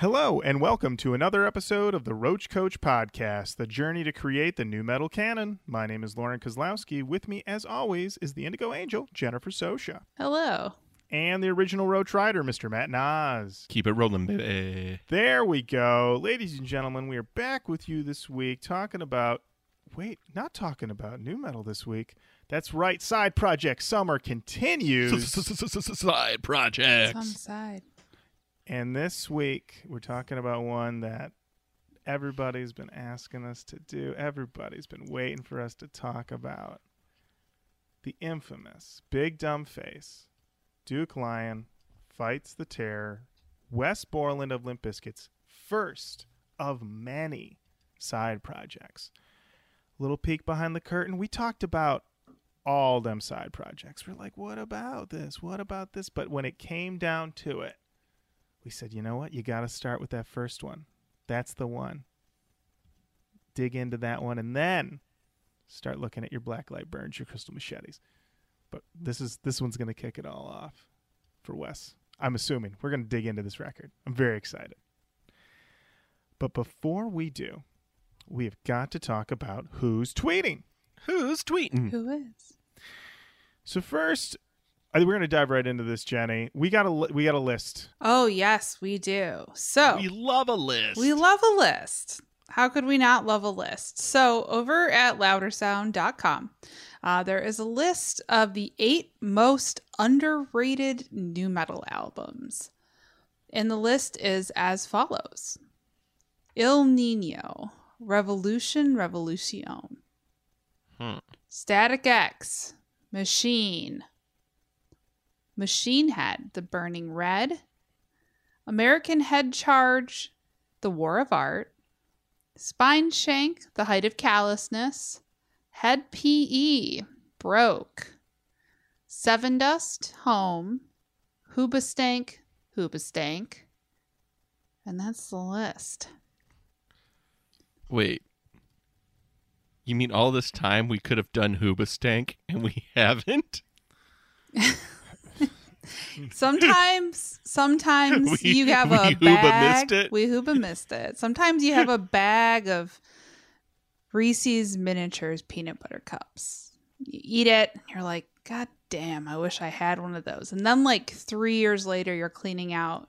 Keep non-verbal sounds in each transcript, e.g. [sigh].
Hello, and welcome to another episode of the Roach Koach Podcast, the journey to create the nu metal canon. My name is Lauren Kozlowski. With me, as always, is the Indigo Angel, Jennifer Sosha, Hello. and the original Roach Rider, Mr. Matt Nas. Keep it rolling, baby. There we go. Ladies and gentlemen, we are back with you this week talking about. Wait, not talking about nu metal this week. That's right. Side Project Summer continues. [laughs] Side projects. Some side. And this week, we're talking about one that everybody's been asking us to do. Everybody's been waiting for us to talk about. The infamous Big Dumb Face, Duke Lion, Fights the Terror, Wes Borland of Limp Bizkit's first of many side projects. Little peek behind the curtain. We talked about all them side projects. We're like, what about this? What about this? But when it came down to it, we said, you know what? You got to start with that first one. That's the one. Dig into that one and then start looking at your black light burns, your crystal machetes. But this is this one's going to kick it all off for Wes. I'm assuming we're going to dig into this record. I'm very excited. But before we do, we have got to talk about who's tweeting. Who's tweeting? Who is? So first, I think we're going to dive right into this, Jenny. We got a we got a list. Oh, yes, we do. So We love a list. we love a list. How could we not love a list? So over at loudersound.com, uh, there is a list of the eight most underrated nu metal albums. And the list is as follows Ill Nino, Revolution, Revolution, Hmm. Static X, Machine, Machine Head, The Burning Red, American Head Charge, The War of Art, Spineshank, The Height of Callousness, Head PE, Broke, Sevendust, Home, Hoobastank, Hoobastank, and that's the list. Wait. You mean all this time we could have done Hoobastank and we [laughs] haven't? [laughs] [laughs] Sometimes, sometimes We- you have a bag. missed it. We Hooba missed it. Sometimes you have a [laughs] bag of Reese's miniatures peanut butter cups. You eat it, you're like, God damn, I wish I had one of those. And then, like three years later, you're cleaning out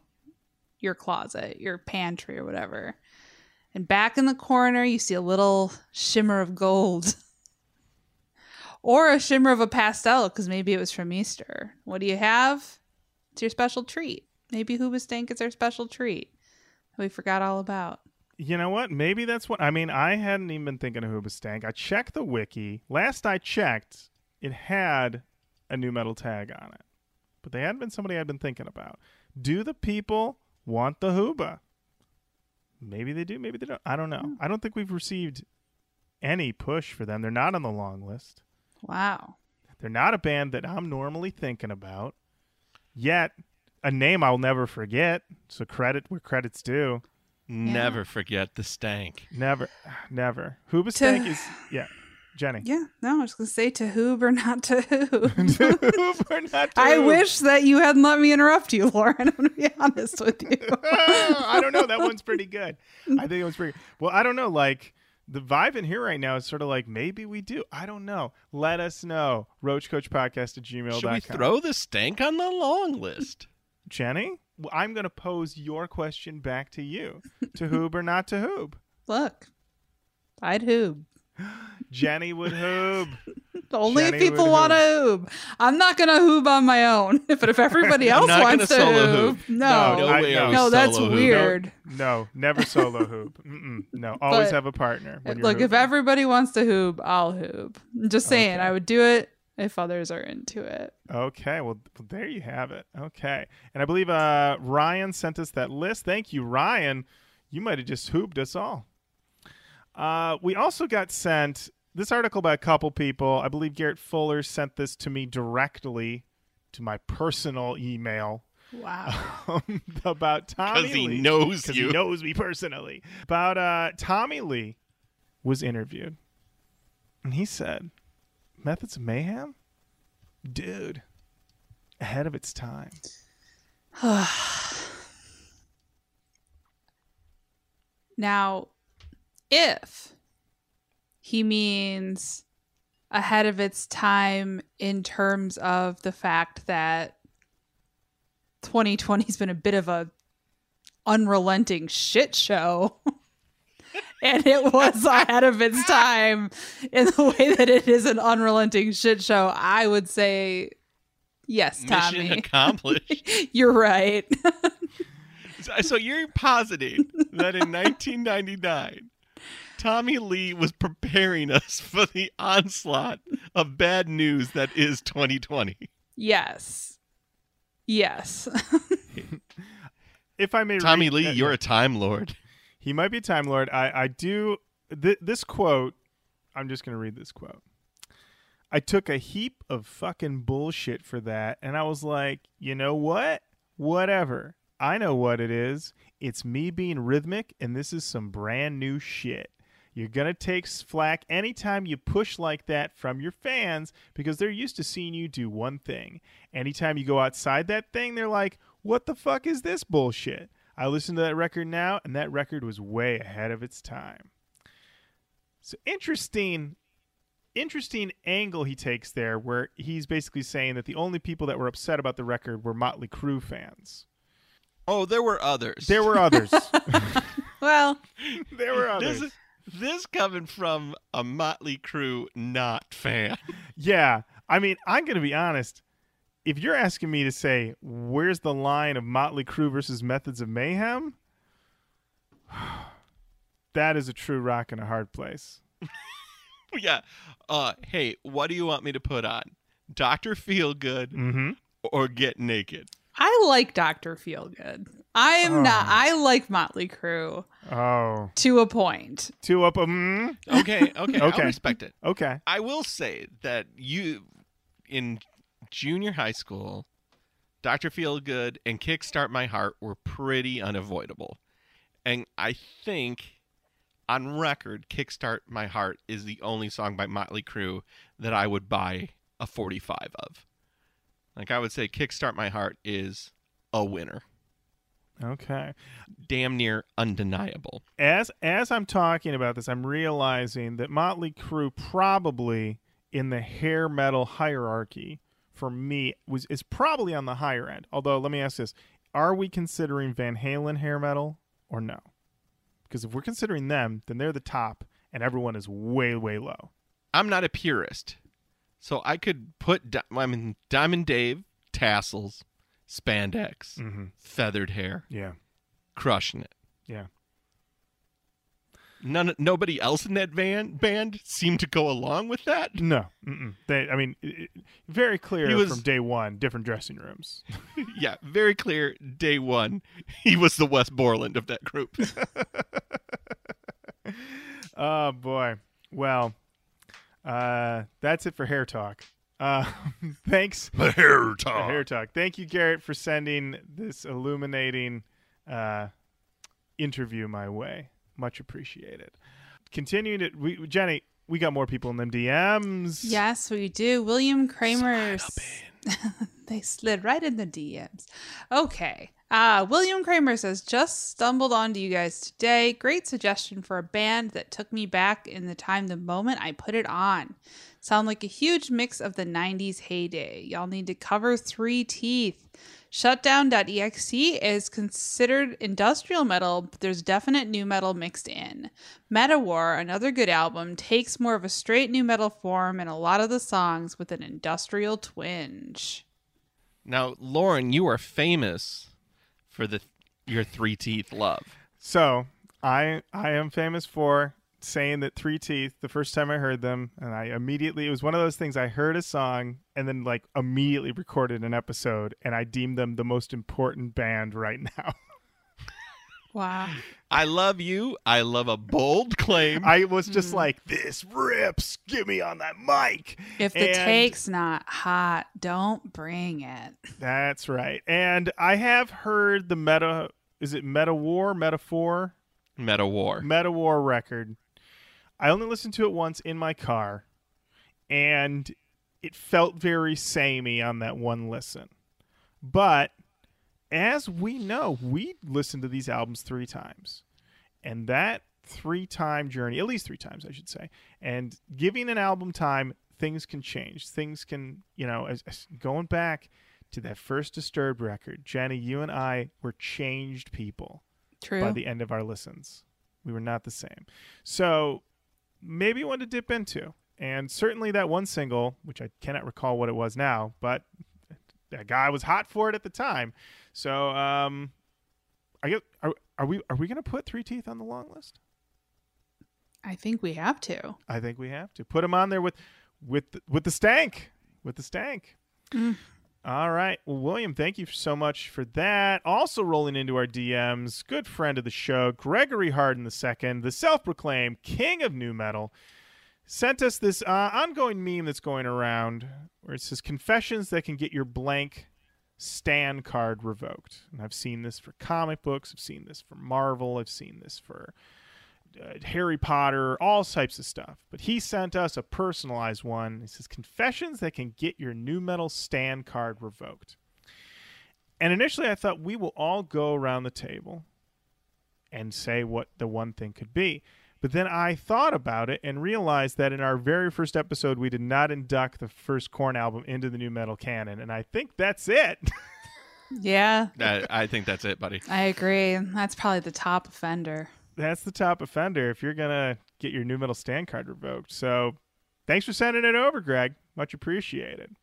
your closet, your pantry, or whatever. And back in the corner, you see a little shimmer of gold. [laughs] or a shimmer of a pastel, because maybe it was from Easter. What do you have? It's your special treat. Maybe Hoobastank Stank is our special treat that we forgot all about. You know what? Maybe that's what I mean. I hadn't even been thinking of Hoobastank. I checked the wiki. Last I checked, it had a nu metal tag on it, but they hadn't been somebody I'd been thinking about. Do the people want the Hooba? Maybe they do. Maybe they don't. I don't know. Hmm. I don't think we've received any push for them. They're not on the long list. Wow. They're not a band that I'm normally thinking about. Yet, a name I'll never forget. So credit where credit's due. Never forget the stank. Never, [sighs] never. Hoobastank is yeah, Jenny. Yeah, no, I was going to say to Hoob or not to [laughs] Hoob. Hoob or not to I Hoob. wish that you hadn't let me interrupt you, Lauren. [laughs] I'm going to be honest with you. [laughs] I don't know. That one's pretty good. I think it was pretty. Well, I don't know. Like the vibe in here right now is sort of like maybe we do. I don't know. Let us know. Roachkoachpodcast at gmail.com. Should we throw the stank on the long list? [laughs] Jenny? I'm going to pose your question back to you. To Hoob or not to Hoob? Look, I'd Hoob. [gasps] Jenny would Hoob. [laughs] Only Jenny if people want to Hoob. I'm not going to Hoob on my own. [laughs] But if everybody I'm else not wants to gonna solo Hoob, Hoob. no. No I- no. No, that's Hoob. weird. No, never solo Hoob. Mm-mm, no, always But- have a partner. when you're Look, if everybody wants to Hoob, I'll Hoob. I'm just saying, Okay. I would do it if others are into it. Okay, well, there you have it. Okay, and I believe uh, Ryan sent us that list. Thank you, Ryan. You might have just hooped us all. Uh, we also got sent this article by a couple people. I believe Garrett Fuller sent this to me directly to my personal email Wow. um, [laughs] about Tommy Because he Lee. knows 'Cause you. he knows me personally. About uh, Tommy Lee was interviewed, and he said, "Methods of Mayhem, dude, ahead of its time." [sighs] Now, if he means ahead of its time in terms of the fact that 2020 has been a bit of a unrelenting shit show. [laughs] and it was ahead of its time in the way that it is an unrelenting shit show. I would say yes, Tommy. Mission [laughs] accomplished. You're right. [laughs] so, so you're positing that in 1999, Tommy Lee was preparing us for the onslaught of bad news that is 2020. yes. Yes. If I may, Tommy read- Lee, uh, you're a time lord. He might be a Time Lord. I, I do. Th- this quote, I'm just going to read this quote. I took a heap of fucking bullshit for that, and I was like, you know what? Whatever. I know what it is. It's me being rhythmic, and this is some brand new shit. You're going to take flack anytime you push like that from your fans because they're used to seeing you do one thing. Anytime you go outside that thing, they're like, what the fuck is this bullshit? I listen to that record now, and that record was way ahead of its time. So interesting, interesting angle he takes there, where he's basically saying that the only people that were upset about the record were Motley Crue fans. Oh, there were others. There were others. [laughs] [laughs] well, there were others. This, this coming from a Motley Crue not fan. [laughs] Yeah, I mean, I'm going to be honest. If you're asking me to say where's the line of Motley Crue versus Methods of Mayhem, [sighs] that is a true rock in a hard place. [laughs] yeah. Uh, hey, what do you want me to put on? Doctor Feelgood Mm-hmm. or Get Naked? I like Dr. Feelgood. I am not. Oh. I like Motley Crue Oh, to a point. two up. Um, Okay, okay, Okay. I'll respect it. okay. I will say that you, in junior high school, Dr. Feelgood and Kickstart My Heart were pretty unavoidable. And I think on record, Kickstart My Heart is the only song by Motley Crue that I would buy a 45 of. Like, I would say Kickstart My Heart is a winner. Okay. Damn near undeniable. As as I'm talking about this, I'm realizing that Motley Crue probably in the hair metal hierarchy for me was is probably on the higher end. Although let me ask this. Are we considering Van Halen hair metal or no? Because if we're considering them, then they're the top and everyone is way, way low. I'm not a purist, so I could put I mean Diamond Dave tassels, spandex, Mm-hmm. feathered hair, Yeah. crushing it. Yeah. None, nobody else in that van band seemed to go along with that. No. Mm-mm. They, I mean, it, very clear was- from day one, different dressing rooms. [laughs] yeah, very clear. Day one, he was the Wes Borland of that group. [laughs] Oh boy. Well, uh, that's it for hair talk. Uh, [laughs] thanks, the hair for hair talk. Thank you, Garrett, for sending this illuminating uh, interview my way. Much appreciated. Continuing it, we Jenny, we got more people in them DMs. Yes, we do. William Kramer's. [laughs] they slid right in the DMs. Okay. Uh, William Kramer says, just stumbled onto you guys today. Great suggestion for a band that took me back in the time the moment I put it on. Sound like a huge mix of the 90s heyday. Y'all need to cover Three Teeth. Shutdown.exe is considered industrial metal, but there's definite nu metal mixed in. Meta War, another good album, takes more of a straight nu metal form and a lot of the songs with an industrial twinge. Now, Lauren, you are famous for the your three teeth love. So I I am famous for saying that Three Teeth the first time I heard them, and I immediately it was one of those things. I heard a song and then like immediately recorded an episode, and I deemed them the most important band right now. [laughs] Wow. I love you. I love a bold claim. I was just mm-hmm. like, "This rips! Give me on that mic." If the And- take's not hot, don't bring it. That's right. And I have heard the meta. Is it Meta War? Metaphor? Meta War. Meta War record. I only listened to it once in my car, and it felt very samey on that one listen. But as we know, we listened to these albums three times, and that three time journey, at least three times, I should say, and giving an album time, things can change. Things can, you know, as, as going back to that first Disturbed record, Jenny, you and I were changed people True. by the end of our listens. We were not the same. So maybe one to dip into. And certainly that one single, which I cannot recall what it was now, but that guy was hot for it at the time. So um I get are, are we are we gonna put Three Teeth on the long list? I think we have to. I think we have to put him on there with with with the stank with the stank. Mm. All right. Well, William, thank you so much for that. Also rolling into our DMs, good friend of the show, Gregory Harden II, the self-proclaimed king of nu metal, sent us this uh, ongoing meme that's going around where it says confessions that can get your blank Stan card revoked. And I've seen this for comic books. I've seen this for Marvel. I've seen this for uh, Harry Potter, all types of stuff. But he sent us a personalized one. He says confessions that can get your nu metal stand card revoked. And initially, I thought we will all go around the table and say what the one thing could be. But then I thought about it and realized that in our very first episode, we did not induct the first Korn album into the nu metal canon. And I think that's it. [laughs] Yeah, I, I think that's it, buddy. I agree. That's probably the top offender. That's the top offender if you're gonna get your nu metal stand card revoked. So thanks for sending it over, Greg. Much appreciated.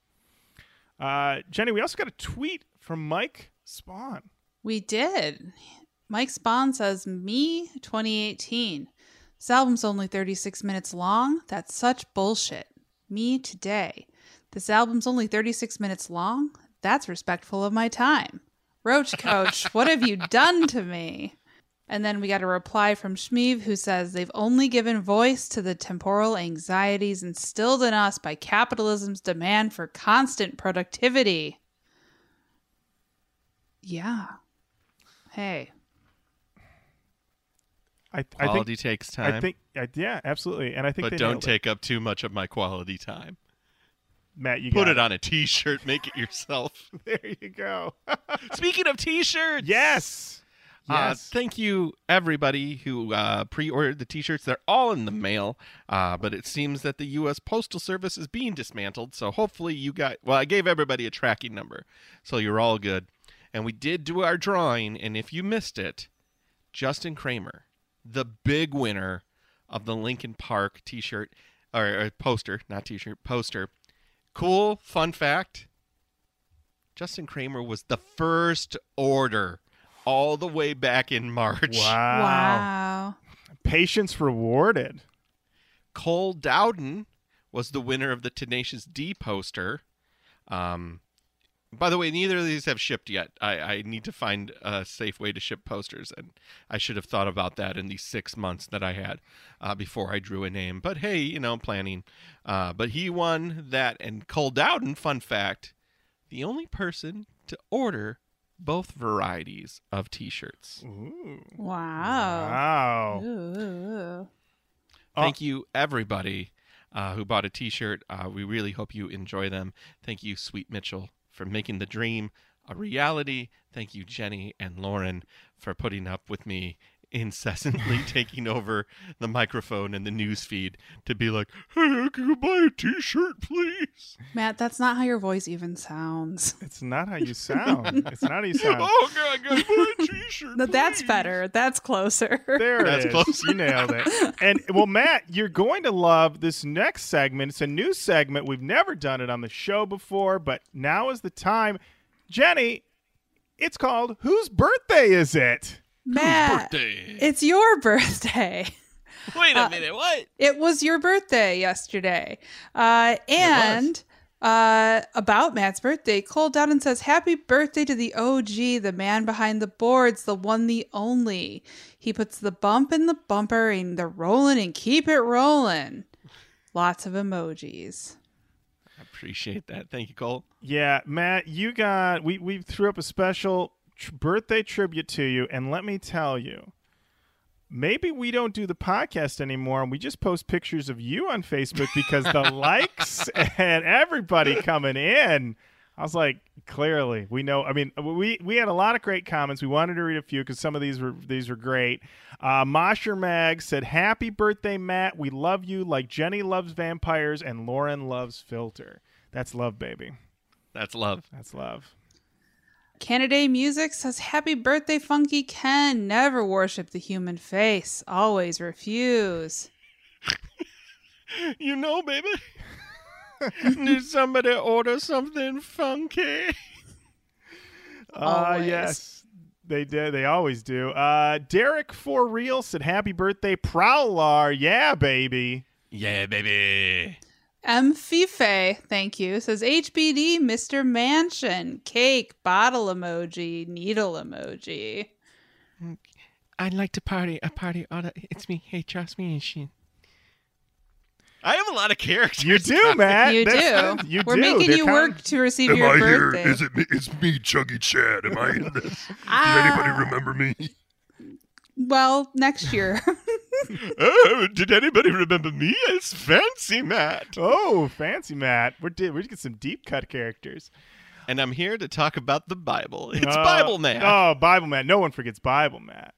Uh, Jenny, we also got a tweet from Mike Spawn. We did. Mike Spawn says, Me 2018. This album's only 36 minutes long. That's such bullshit. Me today. This album's only 36 minutes long. That's respectful of my time. Roach Koach, what have you done to me? [laughs] And then we got a reply from Shmeev who says they've only given voice to the temporal anxieties instilled in us by capitalism's demand for constant productivity. Yeah. Hey, I, I think Quality takes time, I think I, yeah, absolutely. And I think but they don't nailed it. take up too much of my quality time. Matt. You Put got it on a T-shirt. Make it yourself. [laughs] There you go. [laughs] Speaking of T-shirts, yes. Uh, Yes. thank you, everybody who uh, pre-ordered the T-shirts. They're all in the mail, uh, but it seems that the U.S. Postal Service is being dismantled. So hopefully you got. Well, I gave everybody a tracking number, so you're all good. And we did do our drawing, and if you missed it, Justin Kramer, the big winner of the Linkin Park T-shirt or, or poster, not T-shirt, poster. Cool fun fact: Justin Kramer was the first order all the way back in March. Wow. wow. Patience rewarded. Cole Dowden was the winner of the Tenacious D poster. Um, by the way, neither of these have shipped yet. I, I need to find a safe way to ship posters, and I should have thought about that in these six months that I had uh, before I drew a name. But hey, you know, planning. Uh, but he won that, and Cole Dowden, fun fact, the only person to order both varieties of T-shirts. Ooh. Wow. Wow. Ooh, ooh, ooh. Oh. Thank you, everybody uh, who bought a t shirt. Uh, we really hope you enjoy them. Thank you, Sweet Mitchell, for making the dream a reality. Thank you, Jenny and Lauren, for putting up with me incessantly [laughs] taking over the microphone and the news feed to be like, hey, can you buy a t shirt, please? Matt, that's not how your voice even sounds. It's not how [laughs] you sound. it's not how you sound. [laughs] Oh, God, can I buy a t shirt? No, that's better. That's closer. There That's it is. close. You nailed it. And well, Matt, you're going to love this next segment. It's a new segment. We've never done it on the show before, but now is the time. Jenny, it's called Whose Birthday Is It? Matt, Birthday. it's your [laughs] birthday. Wait uh, a minute, what? It was your birthday yesterday. Uh, and uh, about Matt's birthday, Cole Dowden says, Happy birthday to the OG, the man behind the boards, the one, the only. He puts the bump in the bumper and the rolling and keep it rolling. Lots of emojis. I appreciate that. Thank you, Cole. Yeah, Matt, you got we we threw up a special tr- birthday tribute to you, and let me tell you, maybe we don't do the podcast anymore, and we just post pictures of you on Facebook because the [laughs] likes and everybody coming in I was like, clearly, we know. I mean, we we had a lot of great comments. We wanted to read a few because some of these were these were great. Uh, Mosher Mag said, "Happy birthday, Matt. We love you like Jenny loves vampires and Lauren loves filter. That's love, baby. That's love. That's love." Canada Music says, Happy birthday, Funky Ken. Never worship the human face. Always refuse. You know, baby. [laughs] Did somebody order something funky? Uh, yes, they did. They always do. Uh, Derek for real said, "Happy birthday, Prowler. Yeah, baby." Yeah, baby. M. Fife, thank you, says HBD, Mr. Mansion, cake, bottle emoji, needle emoji. I'd like to party. A party. On a, it's me. Hey, trust me and she. I have a lot of characters. You do, [laughs] Matt. you That's- do. You We're do. making They're you count- work to receive Am your I here? birthday. Is it me? It's me, Chuggy Chad. Am I in this? [laughs] Does Ah, anybody remember me? Well, next year. [laughs] Oh, did anybody remember me as Fancy Matt? Oh, fancy Matt. We're di- we're getting some deep cut characters. And I'm here to talk about the Bible. It's Uh, Bible Man. Oh, Bible Matt. No one forgets Bible Matt.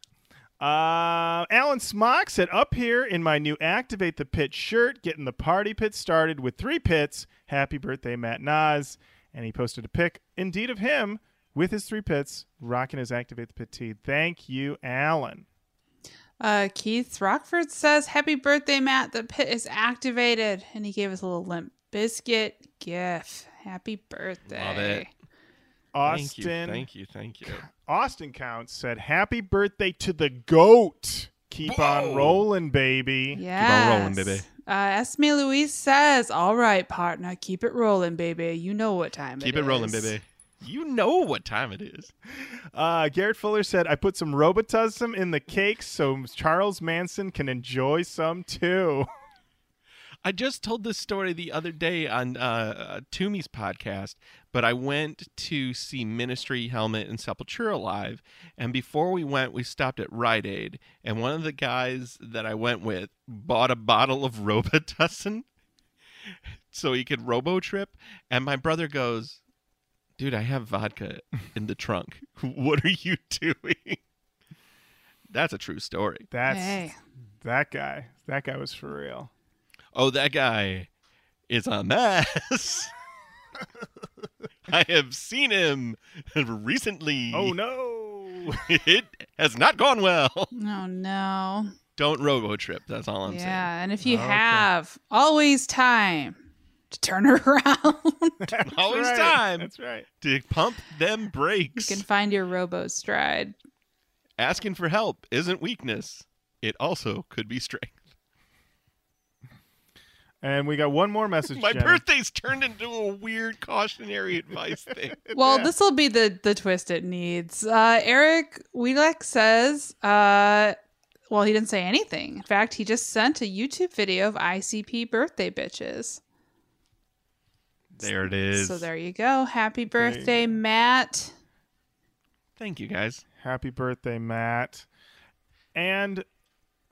Uh, Alan Smock said, "Up here in my new Activate the Pit shirt, getting the party pit started with three pits. Happy birthday, Matt Nas!" And he posted a pic, indeed, of him with his three pits, rocking his Activate the Pit tee. Thank you, Alan. Uh, Keith Rockford says, Happy birthday, Matt. The pit is activated. And he gave us a little Limp Bizkit gif. Happy birthday. Love it. Austin, Thank you. Thank you. Thank you. Austin counts said, "Happy birthday to the goat. Keep on rolling, baby." Yes. on rolling, baby. Uh, Esme Louise says, All right, partner, keep it rolling, baby. You know what time it is. Keep it it rolling, baby. You know what time it is. Uh, Garrett Fuller said, I put some Robitussin in the cake so Charles Manson can enjoy some too. I just told this story the other day on uh, uh, Toomey's podcast, but I went to see Ministry, Helmet, and Sepultura live. And before we went, we stopped at Rite Aid. And one of the guys that I went with bought a bottle of [laughs] Robitussin so he could robo trip. And my brother goes, Dude, I have vodka in the trunk. [laughs] What are you doing? That's a true story. That's Hey. that guy. That guy was for real. Oh, that guy is a mess. I have seen him recently. Oh no. [laughs] It has not gone well. Oh, no. Don't robo trip. That's all I'm saying. yeah, and if you Okay. have always time to turn her [laughs] around, Always right. time. That's right. To pump them brakes. you can find your robo stride. Asking for help isn't weakness. It also could be strength. And we got one more message. [laughs] My Jenny. birthday's turned into a weird cautionary advice [laughs] thing. Well, Yeah. this will be the the twist it needs. Uh, Eric Wielek says, uh, well, he didn't say anything. In fact, he just sent a YouTube video of ICP birthday bitches. There it is. So there you go. Happy There you birthday, Matt. Thank you, guys. Happy birthday, Matt. And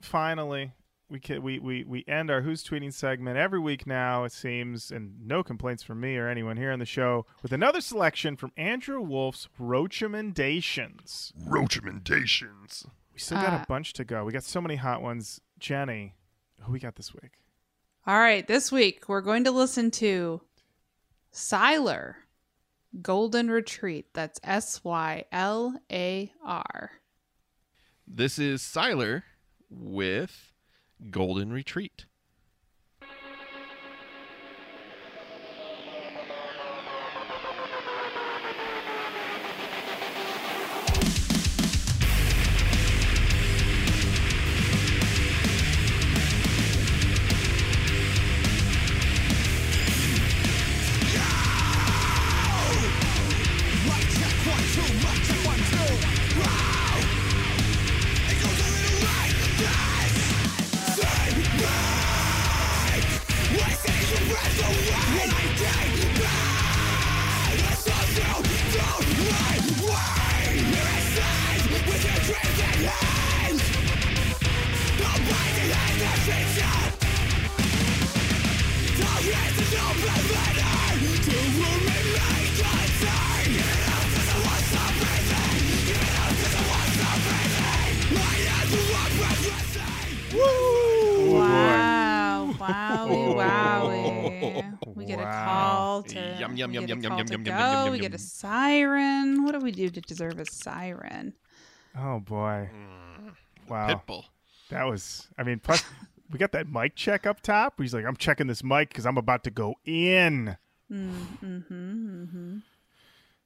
finally, we can, we, we we end our Who's Tweeting segment every week now, it seems, and no complaints from me or anyone here on the show, with another selection from Andrew Wolf's Roachamendations. Roachamendations. We still got Uh, a bunch to go. We got so many hot ones. Jenny, who we got this week? All right, this week we're going to listen to Sylar Golden Retreat. That's S Y L A R. This is Sylar with Golden Retreat. Yum, yum, we yum, get a yum, yum, yum, yum, We get a siren. What do we do to deserve a siren? Oh boy. Mm. Wow. Pitbull. That was. I mean, plus we got that mic check up top. He's like, I'm checking this mic because I'm about to go in. Mm-hmm. Mm-hmm.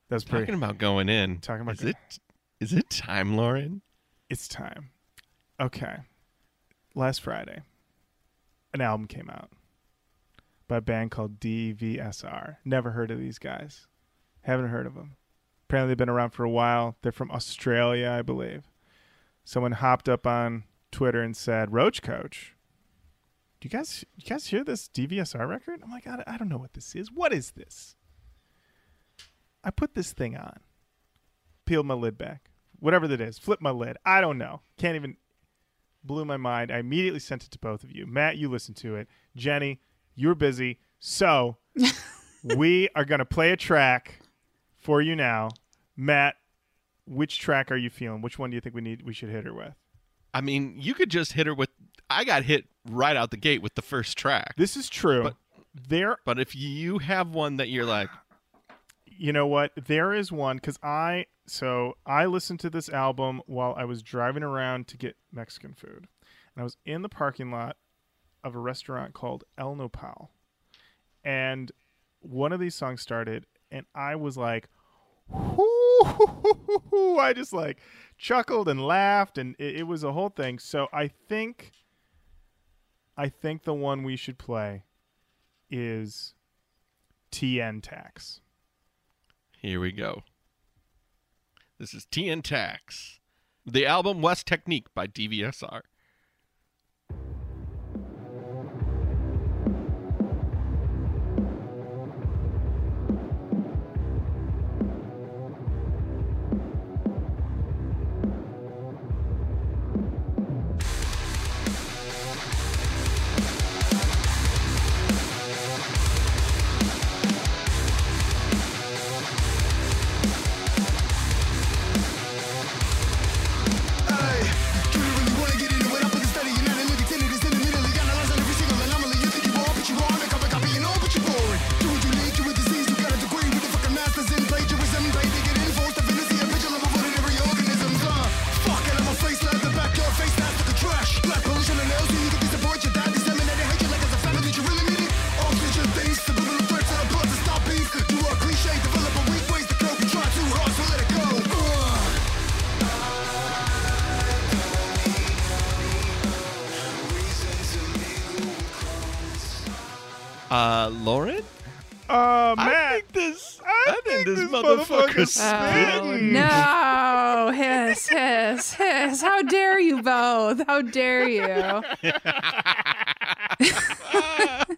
That pretty. Talking about going in. Talking about is it is it time, Lauren? It's time. Okay. Last Friday, an album came out by a band called DVSR. Never heard of these guys. Haven't heard of them. Apparently, they've been around for a while. They're from Australia, I believe. Someone hopped up on Twitter and said, "Roach Koach, do you guys, you guys hear this DVSR record?" I'm like, I, don't know what this is. What is this? I put this thing on, peeled my lid back, whatever that is, flip my lid. I don't know. Can't even. Blew my mind. I immediately sent it to both of you. Matt, you listened to it. Jenny, you're busy. So [laughs] we are going to play a track for you now. Matt, which track are you feeling? Which one do you think we need? We should hit her with. I mean, you could just hit her with. I got hit right out the gate with the first track. This is true. But- there, But if you have one that you're like, [sighs] you know what? There is one because I so I listened to this album while I was driving around to get Mexican food, and I was in the parking lot of a restaurant called El Nopal, and one of these songs started, and I was like! I just like chuckled and laughed, and it, it was a whole thing. So I think, I think the one we should play is TN Tax. here we go. This is TN Tax. The album West Technique by DVSR. How dare you? [laughs]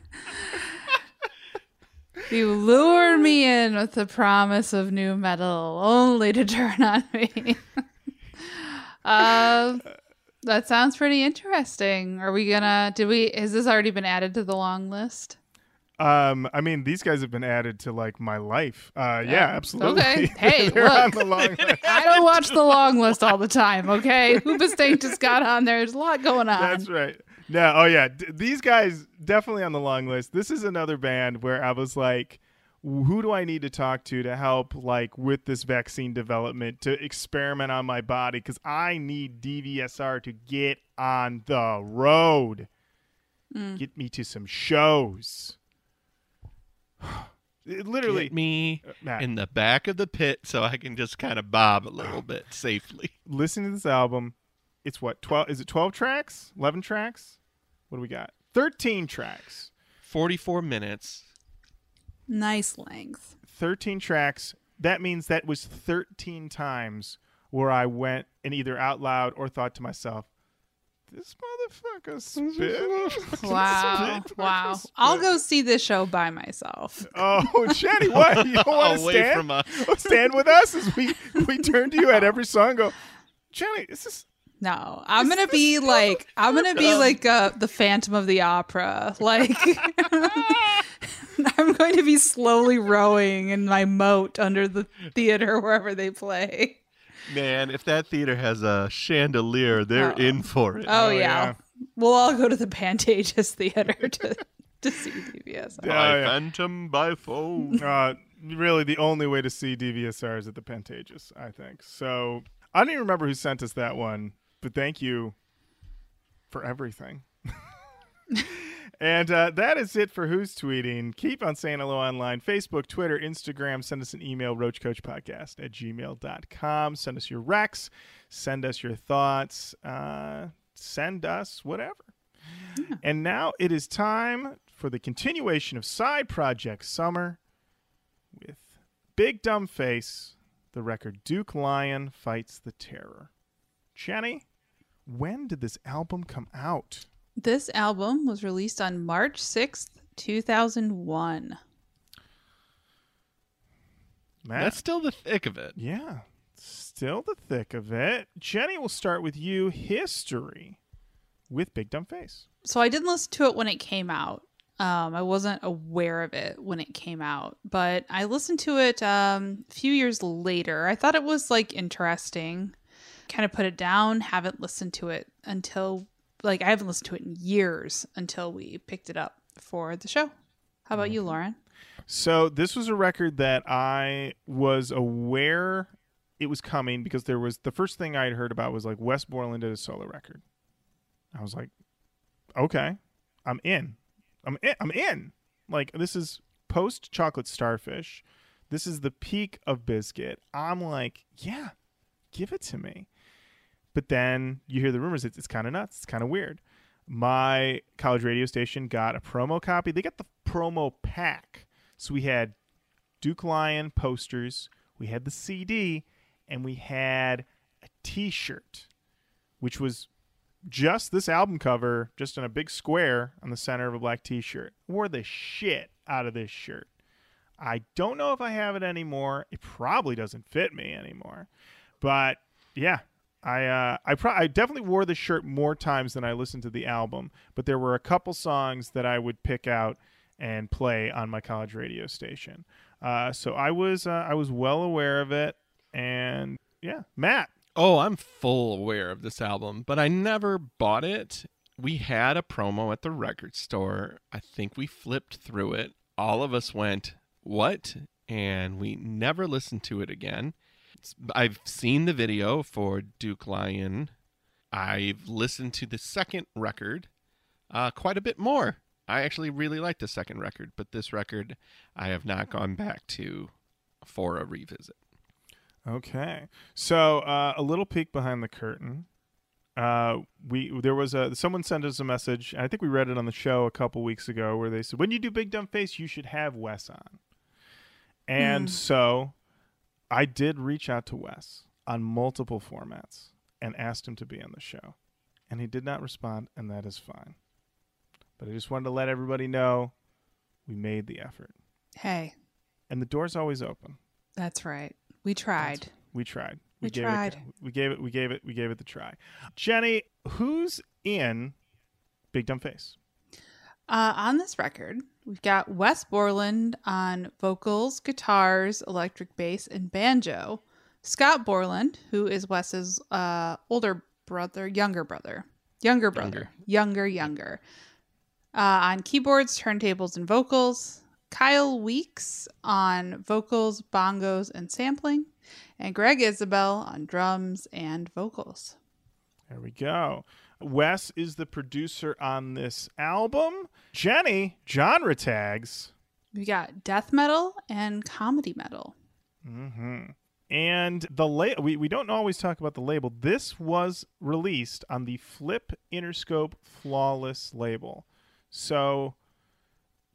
You lured me in with the promise of nu metal, only to turn on me. [laughs] uh, that sounds pretty interesting. Are we gonna? Did we? Has this already been added to the long list? Um, I mean, these guys have been added to like my life. Uh, yeah, absolutely. Okay. [laughs] Hey, look. the long [laughs] list. I don't watch the long list all the time. Okay, Hoobastank just got on there. There's a lot going on. That's right. No, oh yeah, D- these guys definitely on the long list. This is another band where I was like, who do I need to talk to to help like with this vaccine development to experiment on my body because I need DVSR to get on the road, get me to some shows. It literally, Get me Uh, Matt. in the back of the pit so I can just kind of bob a little [sighs] bit safely. listen to this album. It's what twelve? Is it twelve tracks? Eleven tracks? What do we got? Thirteen tracks. 44 minutes. Nice length. 13 tracks. That means that was 13 times where I went and either out loud or thought to myself, this motherfucker [laughs] spit. Wow. [laughs] This wow. motherfucker I'll go see this show by myself. Oh, Jenny, what? You don't want to Away stand? from us. [laughs] stand with us as we, we turn to you at every song and go, Jenny, this is. No, I'm gonna be this- like I'm gonna be like uh, the Phantom of the Opera. Like I'm going to be slowly rowing in my moat under the theater wherever they play. Man, if that theater has a chandelier, they're Oh. in for it. Oh, Oh, yeah. yeah. We'll all go to the Pantages [laughs] Theater to, to see DVS. Yeah. by yeah. phantom, by phone. [laughs] uh, really, the only way to see DVSR is at the Pantages, I think. So I don't even remember who sent us that one, but thank you for everything. [laughs] and uh, that is it for Who's Tweeting. Keep on saying hello online Facebook, Twitter, Instagram. Send us an email, roachkoachpodcast at gmail.com. Send us your recs. Send us your thoughts. Uh, send us whatever. And now it is time for the continuation of Side Project Summer with Big Dumb Face, the record Duke Lion Fights the Terror. Jenny, when did this album come out? This album was released on March 6th, 2001. Matt? That's still the thick of it. yeah, still the thick of it. Jenny, we'll start with you. History with Big Dumb Face. So I didn't listen to it when it came out. Um, I wasn't aware of it when it came out, but I listened to it um, a few years later. I thought it was like interesting. Kind of put it down. Haven't listened to it until like I haven't listened to it in years until we picked it up for the show. How about you, mm-hmm. Lauren? So this was a record that I was aware it was coming because there was the first thing I had heard about was like Wes Borland did a solo record. I was like, okay, I'm in. I'm in. I'm in. Like this is post Chocolate Starfish. This is the peak of Biscuit. I'm like, yeah, give it to me. But then you hear the rumors. It's, it's kind of nuts. It's kind of weird. My college radio station got a promo copy. They got the promo pack. So we had Duke Lion posters, we had the CD, and we had a T-shirt, which was just this album cover, just in a big square on the center of a black T-shirt. Wore the shit out of this shirt. I don't know if I have it anymore. It probably doesn't fit me anymore, but yeah. I uh, I, pro- I definitely wore the shirt more times than I listened to the album, but there were a couple songs that I would pick out and play on my college radio station. Uh, so I was uh, I was well aware of it, and yeah, Matt. Oh, I'm full aware of this album, but I never bought it. We had a promo at the record store. I think we flipped through it. All of us went, What? And we never listened to it again. It's- I've seen the video for Duke Lion. I've listened to the second record uh, quite a bit more. I actually really like the second record, but this record I have not gone back to for a revisit. Okay, so uh, a little peek behind the curtain. Uh, we there was a someone sent us a message. I think we read it on the show a couple weeks ago, where they said, "When you do Big Dumb Face, you should have Wes on." And so, I did reach out to Wes on multiple formats and asked him to be on the show, and he did not respond, and that is fine. But I just wanted to let everybody know we made the effort, Hey, and the door's always open. that's right. We tried. We tried. We gave tried. It, we gave it. We gave it. We gave it the try. Jenny, who's in Big Dumb Face? Uh, on this record, we've got Wes Borland on vocals, guitars, electric bass, and banjo. Scott Borland, who is Wes's uh, older brother, younger brother, younger brother, younger, younger. Uh, on keyboards, turntables, and vocals. Kyle Weeks on vocals, bongos, and sampling. And Greg Isabel on drums and vocals. There we go. Wes is the producer on this album. Jenny, genre tags. We got death metal and comedy metal. hmm And the la- we, we don't always talk about the label. This was released on the Flip Interscope Flawless label. So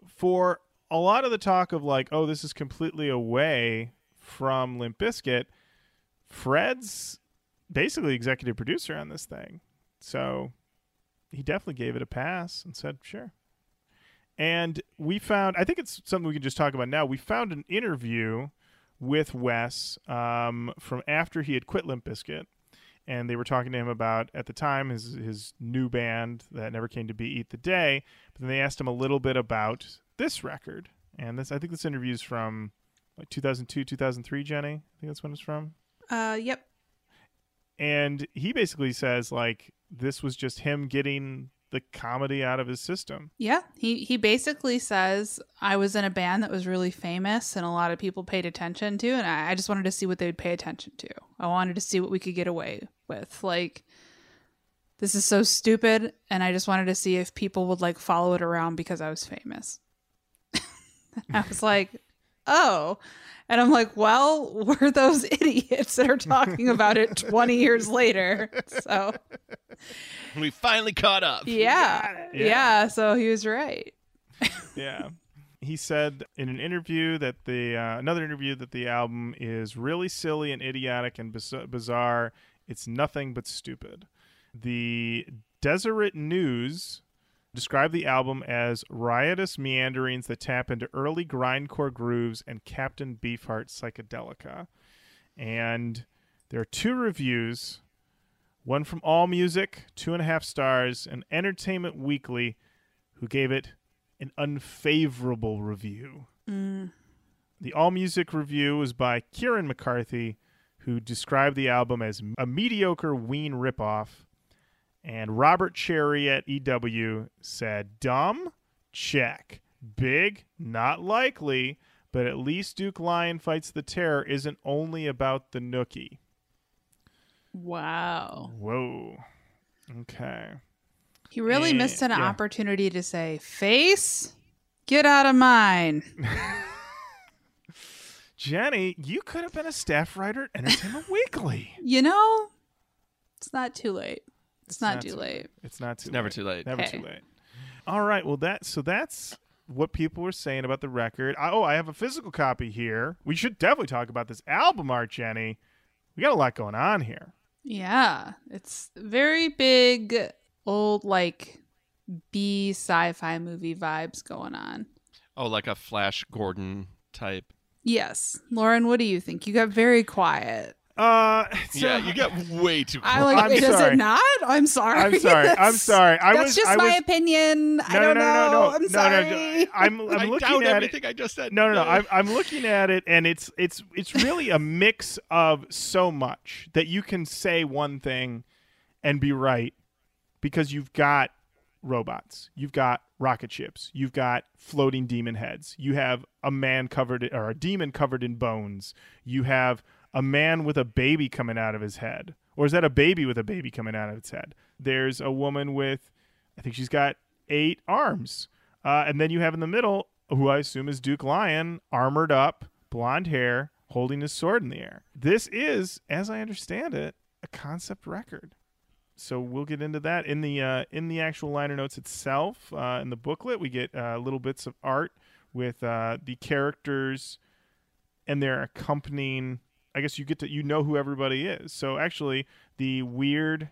for a lot of the talk of like, oh, this is completely away from Limp Bizkit, Fred's basically executive producer on this thing. So he definitely gave it a pass and said, sure. And we found, I think it's something we can just talk about now. We found an interview with Wes um, from after he had quit Limp Bizkit, and they were talking to him about at the time his his new band that never came to be Eat the Day. But then they asked him a little bit about this record, And this, I think, this interview is from like 2002, 2003. Jenny, I think that's when it's from. Uh, yep. And he basically says like this was just him getting the comedy out of his system. Yeah, he he basically says I was in a band that was really famous and a lot of people paid attention to, and I, I just wanted to see what they would pay attention to. I wanted to see what we could get away with. Like, this is so stupid, and I just wanted to see if people would like follow it around because I was famous. [laughs] I was like, oh. And I'm like, well, [laughs] we're those [laughs] idiots that are talking about it 20 years later. So, [laughs] We finally caught up. yeah. Yeah. Yeah. So he was right. yeah. He said in an interview that the uh, another interview that the album is really silly and idiotic and biz- bizarre. It's nothing but stupid. The Deseret News described the album as riotous meanderings that tap into early grindcore grooves and Captain Beefheart psychedelica. And there are two reviews one from All Music, two and a half stars, and Entertainment Weekly, who gave it an unfavorable review. Mm. The All Music review was by Kieran McCarthy, who described the album as a mediocre Ween ripoff. And Robert Cherry at EW said, Dumb? Check. Big? Not likely. But at least Duke Lion Fights the Terror isn't only about the Nookie. Wow. Whoa. Okay. He really Eh, missed an yeah. opportunity to say, Face, get out of mine. [laughs] Jenny, you could have been a staff writer at Entertainment [laughs] Weekly. You know, it's not too late. It's, It's not, not too too late. It's not too Never late. too late. Never Okay. too late. All right. Well, that so that's what people were saying about the record. I, oh, I have a physical copy here. We should definitely talk about this album art, Jenny. We got a lot going on here. Yeah. It's very big, old, like B sci fi movie vibes going on. Oh, like a Flash Gordon type. Yes. Lauren, what do you think? You got very quiet. Uh, so- yeah, you get way too I close. like, I'm wait, does sorry. it not? I'm sorry. I'm sorry. [laughs] I'm sorry. I That's was. just I my was, opinion. I don't no, no, know. no, no, I'm no, sorry. no, no. I'm, I'm [laughs] I looking doubt at everything it. I just said. No, no, no. I'm, I'm looking at it, and it's it's it's really a mix of so much that you can say one thing and be right because you've got robots, you've got rocket ships, you've got floating demon heads, you have a man covered or a demon covered in bones, you have a man with a baby coming out of his head, or is that a baby with a baby coming out of its head? There's a woman with, I think she's got eight arms, uh, and then you have in the middle who I assume is Duke Lion, armored up, blonde hair, holding his sword in the air. This is, as I understand it, a concept record so we'll get into that in the uh, in the actual liner notes itself. Uh, in the booklet, we get uh, little bits of art with uh, the characters and their accompanying. I guess you get to you know who everybody is. So actually, the weird.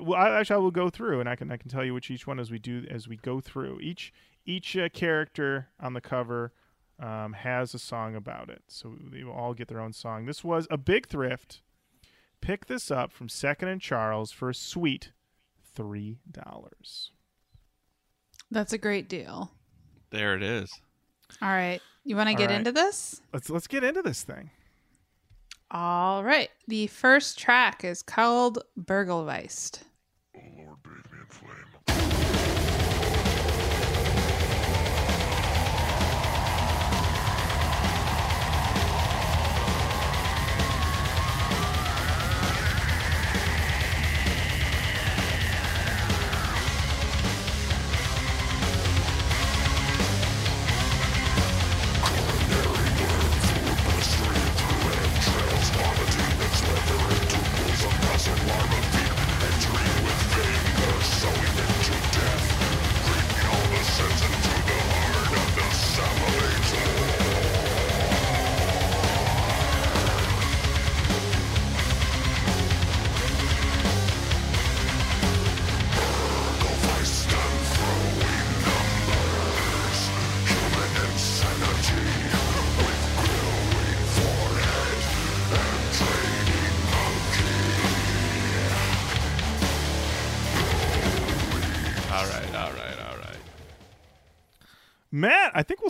Well, I, actually, I will go through and I can I can tell you which each one as we do as we go through each each uh, character on the cover. Um, has a song about it, so they will all get their own song. This was a big thrift pick this up from Second and Charles for a sweet three dollars. That's a great deal. There it is. All right. You want to get right. into this? Let's let's get into this thing. All right. The first track is called Burgelweist. Oh, Lord, bathe me in flame.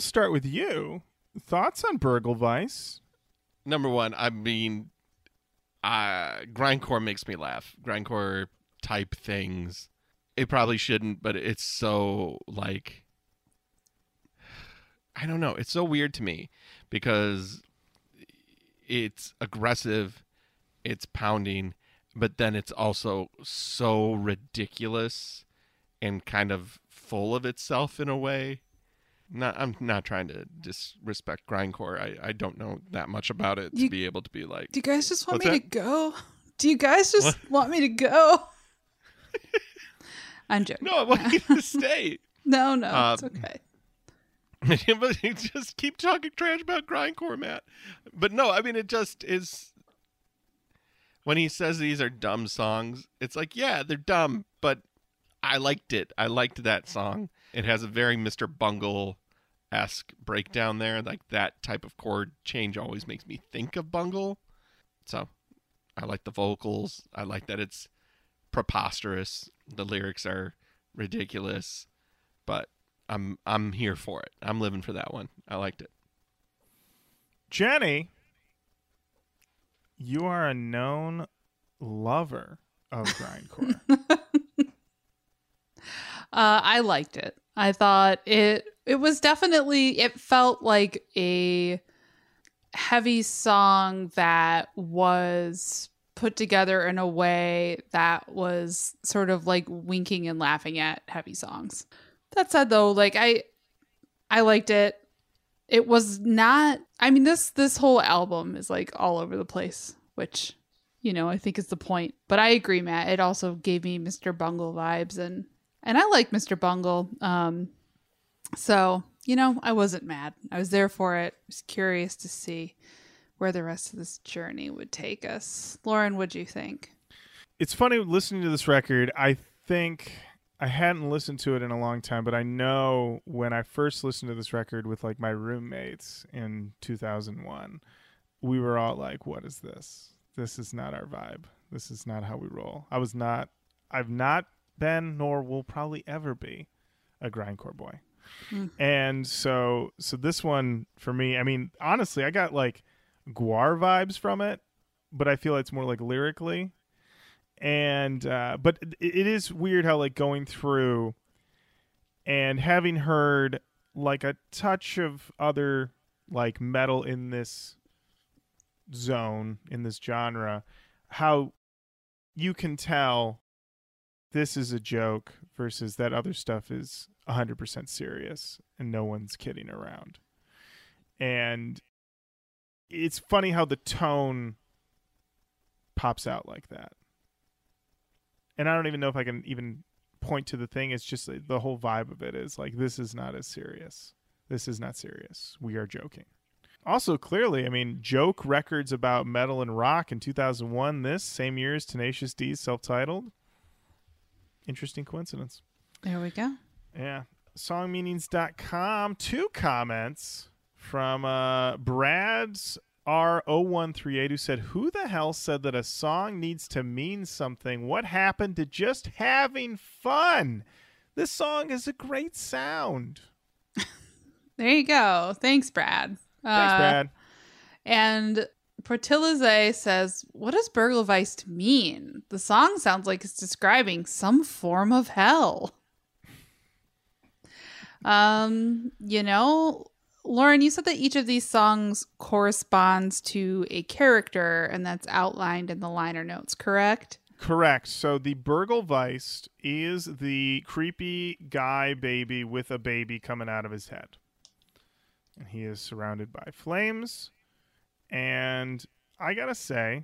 Start with you. Thoughts on Burgleveiss? Number one, I mean, uh, grindcore makes me laugh. Grindcore type things. It probably shouldn't, but it's so like I don't know. It's so weird to me because it's aggressive, it's pounding, but then it's also so ridiculous and kind of full of itself in a way. Not, I'm not trying to disrespect grindcore. I, I don't know that much about it to be able to be like. Do you guys just want me that? to go? Do you guys just What? want me to go? [laughs] I'm joking. No, I want you to stay. [laughs] No, no, it's Um, okay. [laughs] but you just keep talking trash about grindcore, Matt. But no, I mean it just is. When he says these are dumb songs, it's like, yeah, they're dumb, but I liked it. I liked that song. It has a very Mr. Bungle esque breakdown there. Like that type of chord change always makes me think of Bungle. So I like the vocals. I like that it's preposterous. The lyrics are ridiculous, but I'm I'm here for it. I'm living for that one. I liked it. Jenny, you are a known lover of grindcore. Uh, I liked it. I thought it it was definitely it felt like a heavy song that was put together in a way that was sort of like winking and laughing at heavy songs. That said though, like I I liked it. It was not I mean this this whole album is like all over the place, which you know, I think is the point. But I agree, Matt. It also gave me Mr. Bungle vibes and and I like Mr. Bungle. Um, so you know, I wasn't mad. I was there for it. I was curious to see where the rest of this journey would take us. Lauren, what'd you think? it's funny listening to this record. I think I hadn't listened to it in a long time, but I know when I first listened to this record with like my roommates in 2001, we were all like, "What is this? This is not our vibe. This is not how we roll." I was not. I've not been, nor will probably ever be, a grindcore boy. And so, so this one for me, I mean, honestly, I got like Gwar vibes from it, but I feel it's more like lyrically. And uh but it, it is weird how like going through and having heard like a touch of other like metal in this zone in this genre how you can tell this is a joke versus that other stuff is 100% serious and no one's kidding around and it's funny how the tone pops out like that and I don't even know if I can even point to the thing. It's just the whole vibe of it is like this is not as serious. This is not serious. We are joking. Also, clearly, I mean, joke records about metal and rock in 2001. This same year as Tenacious D's self-titled. Interesting coincidence. There we go. Yeah. Songmeanings.com. Two comments from uh, Brad's R0138 who said, Who the hell said that a song needs to mean something? What happened to just having fun? This song is a great sound. [laughs] There you go. Thanks, Brad. Thanks, Uh, Brad. And Portilize says, What does Burgleweist mean? The song sounds like it's describing some form of hell. Um, you know, Lauren, you said that each of these songs corresponds to a character and that's outlined in the liner notes, correct? Correct. So the Burgelweist is the creepy guy baby with a baby coming out of his head. And he is surrounded by flames. And I gotta say,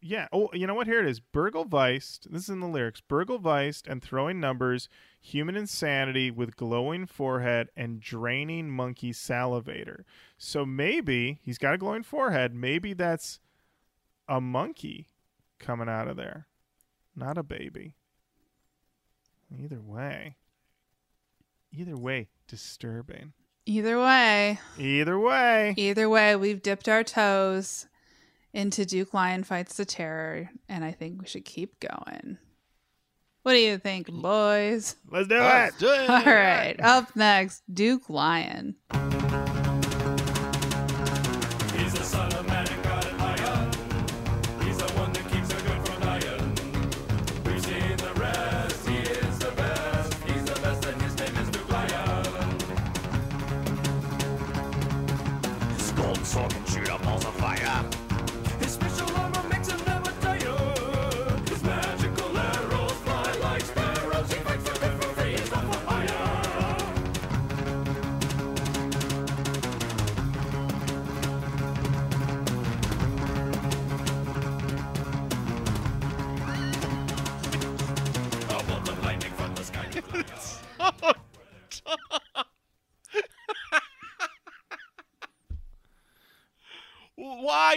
yeah. Oh, you know what? Here it is. Burgelweist. This is in the lyrics. Burgelweist and throwing numbers, human insanity with glowing forehead and draining monkey salivator. So maybe he's got a glowing forehead. Maybe that's a monkey coming out of there, not a baby. Either way, either way, disturbing. Either way, Either way, either way, we've dipped our toes into Duke Lion Fights the Terror, and I think we should keep going. What do you think, boys? Let's do Let's it. do it. All right. Up next, Duke Lion.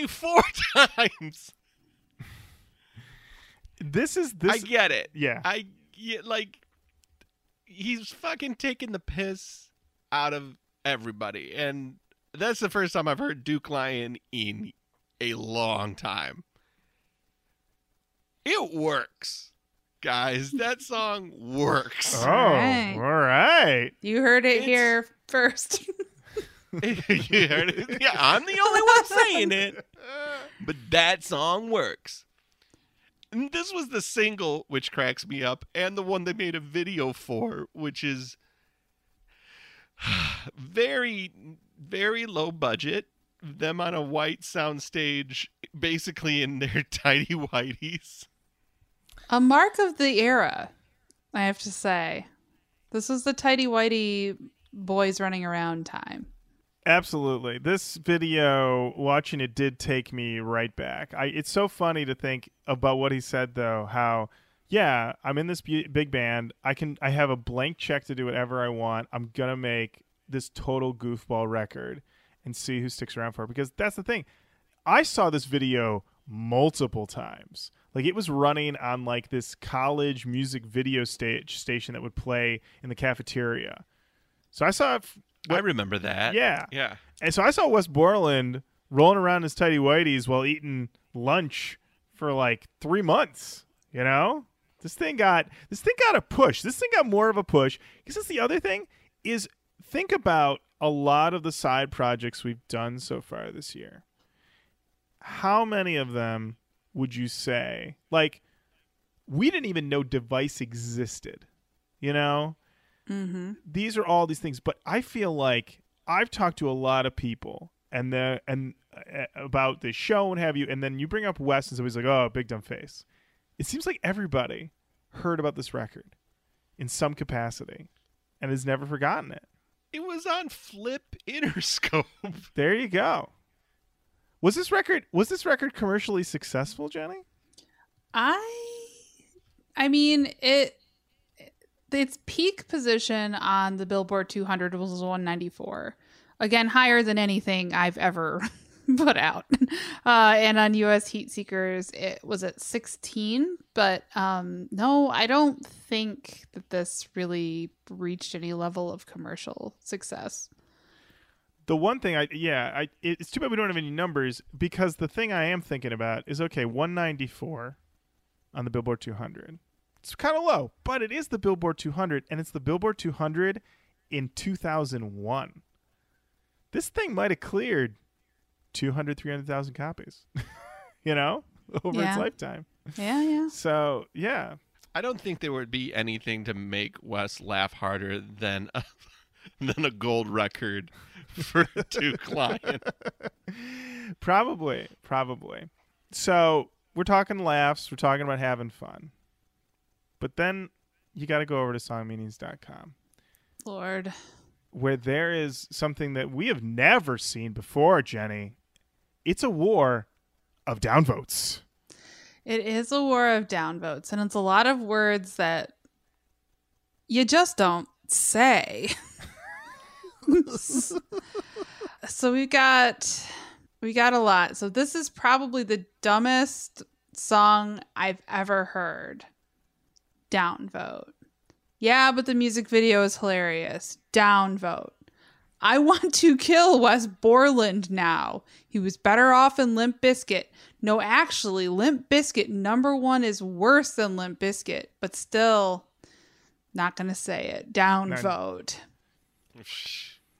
Why four [laughs] times? This is this. I get it. yeah. I get like he's fucking taking the piss out of everybody, and that's the first time I've heard Duke Lion in a long time. It works, guys. That song works. oh, right. all right. You heard it It's- here first. [laughs] [laughs] you heard it? [laughs] Yeah, I'm the only one saying it. But that song works. And this was the single, which cracks me up, and the one they made a video for, which is [sighs] very, very low budget. Them on a white soundstage, basically in their [laughs] tiny whiteys. A mark of the era, I have to say. This was the tidy whitey boys running around time. Absolutely. This video, watching it did take me right back. I it's so funny to think about what he said though, how yeah, I'm in this bu- big band. I can I have a blank check to do whatever I want. I'm going to make this total goofball record and see who sticks around for it because that's the thing. I saw this video multiple times. Like it was running on like this college music video stage station that would play in the cafeteria. So I saw it f- I remember that. yeah. Yeah. And so I saw Wes Borland rolling around his tidy whities while eating lunch for like three months. You know, this thing got this thing got a push. This thing got more of a push. Because that's the other thing is think about a lot of the side projects we've done so far this year. How many of them would you say like we didn't even know device existed? You know, Mm-hmm. these are all these things but i feel like i've talked to a lot of people and the and uh, about this show and have you and then you bring up wes and somebody's like oh big dumb face it seems like everybody heard about this record in some capacity and has never forgotten it It was on Flip Interscope. [laughs] there you go was this record was this record commercially successful jenny I I mean it its peak position on the Billboard 200 was 194. Again, higher than anything I've ever [laughs] put out. Uh, and on US Heat Seekers it was at 16, but um no, I don't think that this really reached any level of commercial success. the one thing I yeah I it's too bad we don't have any numbers because the thing I am thinking about is okay 194 on the Billboard 200. It's kind of low, but it is the Billboard 200 and it's the Billboard 200 in 2001. This thing might have cleared 200 300,000 copies. [laughs] you know, [laughs] over Yeah. its lifetime. Yeah, yeah. So, yeah. I don't think there would be anything to make Wes laugh harder than a, [laughs] than a gold record for Duke Lion. Probably, probably. So we're talking laughs, we're talking about having fun. But then you got to go over to songmeanings.com Lord. where there is something that we have never seen before, Jenny. It's a war of downvotes. It is a war of downvotes, and it's a lot of words that you just don't say. [laughs] so we got we got a lot. So this is probably the dumbest song I've ever heard. Downvote. Yeah, but the music video is hilarious. Downvote. I want to kill Wes Borland now. He was better off in Limp Bizkit. No, actually, Limp Bizkit number one is worse than Limp Bizkit, but still not gonna say it. Downvote.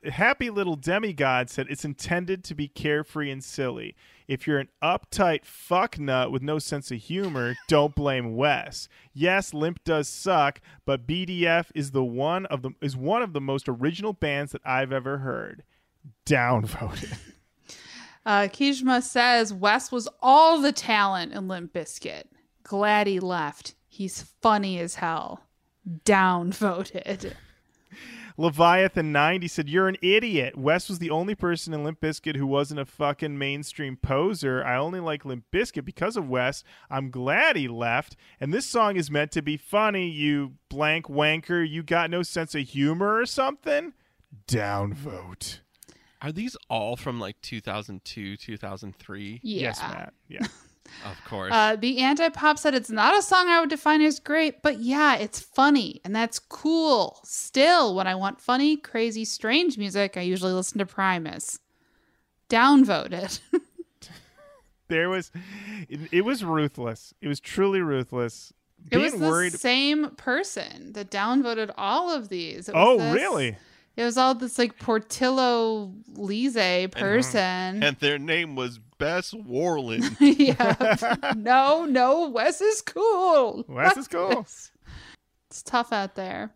Happy little demigod said it's intended to be carefree and silly. If you're an uptight fucknut with no sense of humor, don't blame Wes. Yes, Limp does suck, but BDF is the one of the is one of the most original bands that I've ever heard. Downvoted. [laughs] Uh, Kishma says Wes was all the talent in Limp Bizkit. Glad he left. He's funny as hell. Downvoted. [laughs] Leviathan 90 said, You're an idiot. Wes was the only person in Limp Bizkit who wasn't a fucking mainstream poser. I only like Limp Bizkit because of Wes. I'm glad he left. And this song is meant to be funny, you blank wanker. You got no sense of humor or something? Downvote. Are these all from like 2002, 2003? Yeah. Yes, Matt. Yeah. [laughs] Of course. Uh, the anti pop said it's not a song I would define as great, but yeah, it's funny and that's cool. Still, when I want funny, crazy, strange music, I usually listen to Primus. Downvoted. [laughs] there was, it, it was ruthless. It was truly ruthless. it Being was the worried. same person that downvoted all of these. It was Oh, this- really? It was all this like Portillo Lise person. and their name was Bess Warland. [laughs] yeah. no, no, Wes is cool. Wes is cool. It's tough out there.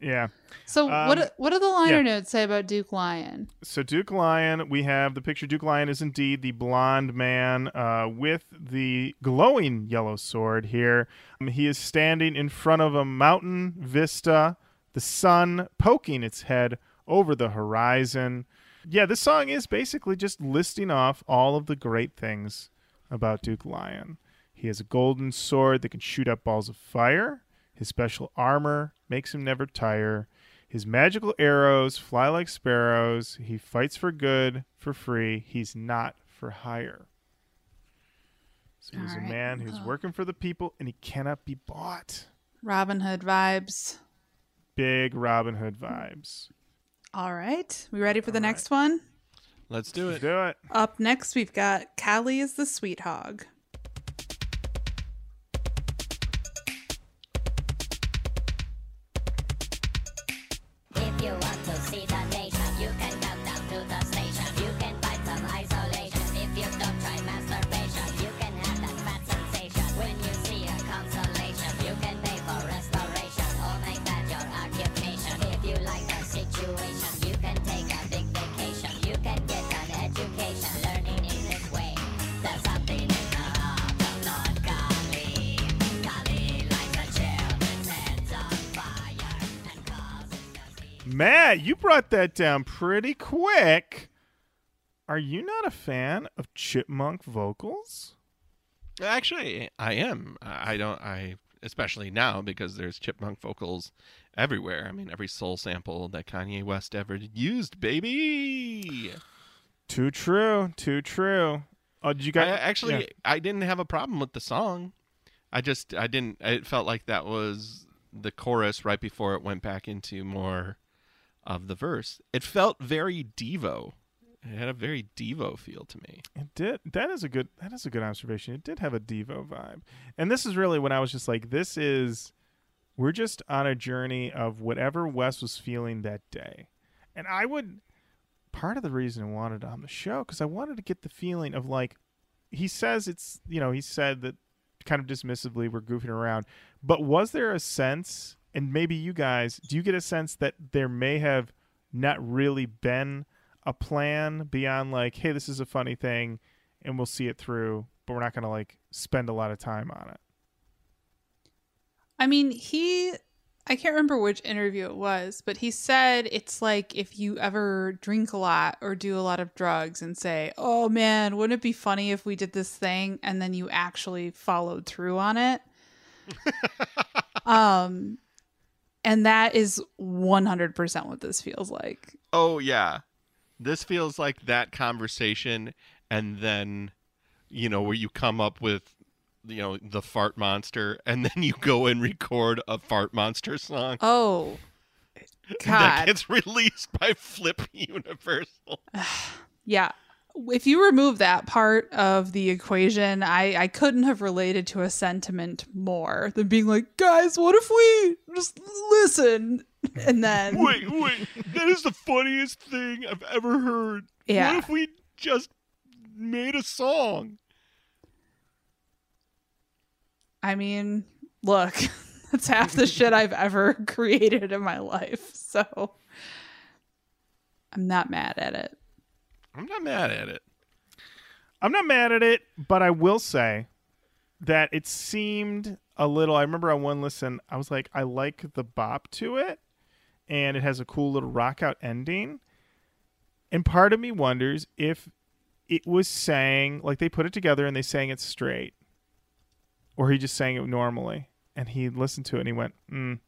Yeah. So Um, what what do the liner yeah. notes say about Duke Lion? So Duke Lion, we have the picture. Duke Lion is indeed the blonde man uh, with the glowing yellow sword here. Um, he is standing in front of a mountain vista, the sun poking its head over the horizon. Yeah, this song is basically just listing off all of the great things about Duke Lion. He has a golden sword that can shoot up balls of fire. His special armor makes him never tire. His magical arrows fly like sparrows. He fights for good, for free. He's not for hire. So he's a man who's working for the people and he cannot be bought. Robin Hood vibes. Big Robin Hood vibes. All right. We ready for the All next one? Let's do Let's it. do it. Up next we've got Kali is the sweet hog. Brought that down pretty quick. Are you not a fan of chipmunk vocals? Actually, I am. I I don't. I especially now because there's chipmunk vocals everywhere. I mean, every soul sample that Kanye West ever used, baby. Too true. Too true. Oh, did you I, guys actually, yeah. I didn't have a problem with the song. I just, I didn't. It felt like that was the chorus right before it went back into more of the verse. It felt very Devo. It had a very Devo feel to me. It did. That is a good. That is a good observation. It did have a Devo vibe, and this is really when I was just like, "This is." We're just on a journey of whatever Wes was feeling that day, and I would. Part of the reason I wanted on the show because I wanted to get the feeling of like, he says it's you know he said that kind of dismissively we're goofing around, but was there a sense, and maybe you guys, do you get a sense that there may have not really been a plan beyond like, hey, this is a funny thing and we'll see it through, but we're not going to like spend a lot of time on it. I mean, he I can't remember which interview it was, but he said it's like if you ever drink a lot or do a lot of drugs and say, "Oh man, wouldn't it be funny if we did this thing?" and then you actually followed through on it. [laughs] um and that is 100% what this feels like. Oh yeah. This feels like that conversation and then you know where you come up with you know the fart monster [laughs] and then you go and record a fart monster song. Oh, that God. gets [laughs] released by Flip Universal. [sighs] Yeah. If you remove that part of the equation, I, I couldn't have related to a sentiment more than being like, guys, what if we just listen? And then, [laughs] Wait, wait, that is the funniest thing I've ever heard. Yeah. What if we just made a song? I mean, look, [laughs] that's half the shit I've ever [laughs] created in my life. So I'm not mad at it. I'm not mad at it. I'm not mad at it, but I will say that it seemed a little. I remember on one listen, I was like, I like the bop to it, and it has a cool little rock out ending. And part of me wonders if it was saying, like, they put it together and they sang it straight, or he just sang it normally, and he listened to it and he went, mm,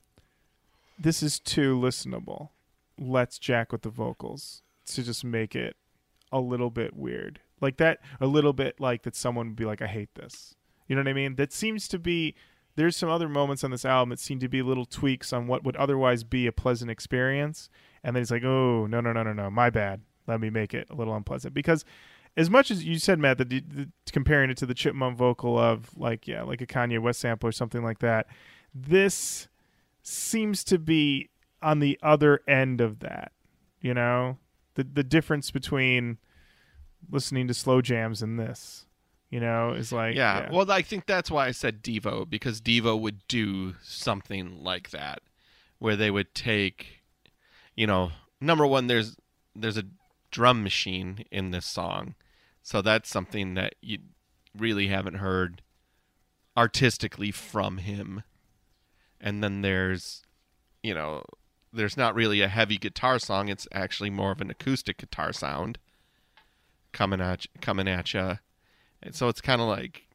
"This is too listenable. Let's jack with the vocals to just make it a little bit weird. Like that, a little bit like that someone would be like, I hate this. You know what I mean? That seems to be, there's some other moments on this album that seem to be little tweaks on what would otherwise be a pleasant experience. And then he's like, oh, no, no, no, no, no, my bad. Let me make it a little unpleasant. Because as much as you said, Matt, that the, the, comparing it to the chipmunk vocal of like, yeah, like a Kanye West sample or something like that, this seems to be on the other end of that, you know? The, the difference between listening to slow jams and this, you know, is like yeah. Well, I think that's why I said Devo because Devo would do something like that, where they would take, you know, number one, there's there's a drum machine in this song, so that's something that you really haven't heard artistically from him, and then there's, you know, there's not really a heavy guitar song. It's actually more of an acoustic guitar sound coming at coming at you. And so it's kind of like,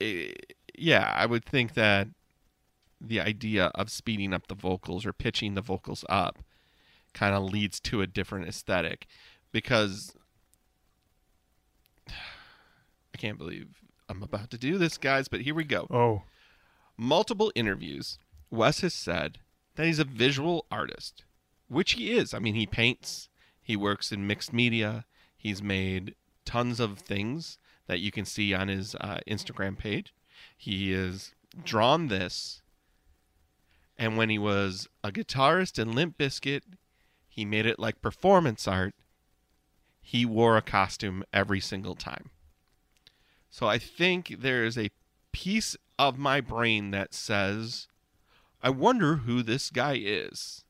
eh, yeah, I would think that the idea of speeding up the vocals or pitching the vocals up kind of leads to a different aesthetic because [sighs] I can't believe I'm about to do this, guys, but here we go Oh, multiple interviews, Wes has said that he's a visual artist, which he is. I mean, he paints, he works in mixed media, he's made tons of things that you can see on his uh, Instagram page. He has drawn this, and when he was a guitarist in Limp Bizkit, he made it like performance art. He wore a costume every single time. So I think there is a piece of my brain that says, I wonder who this guy is.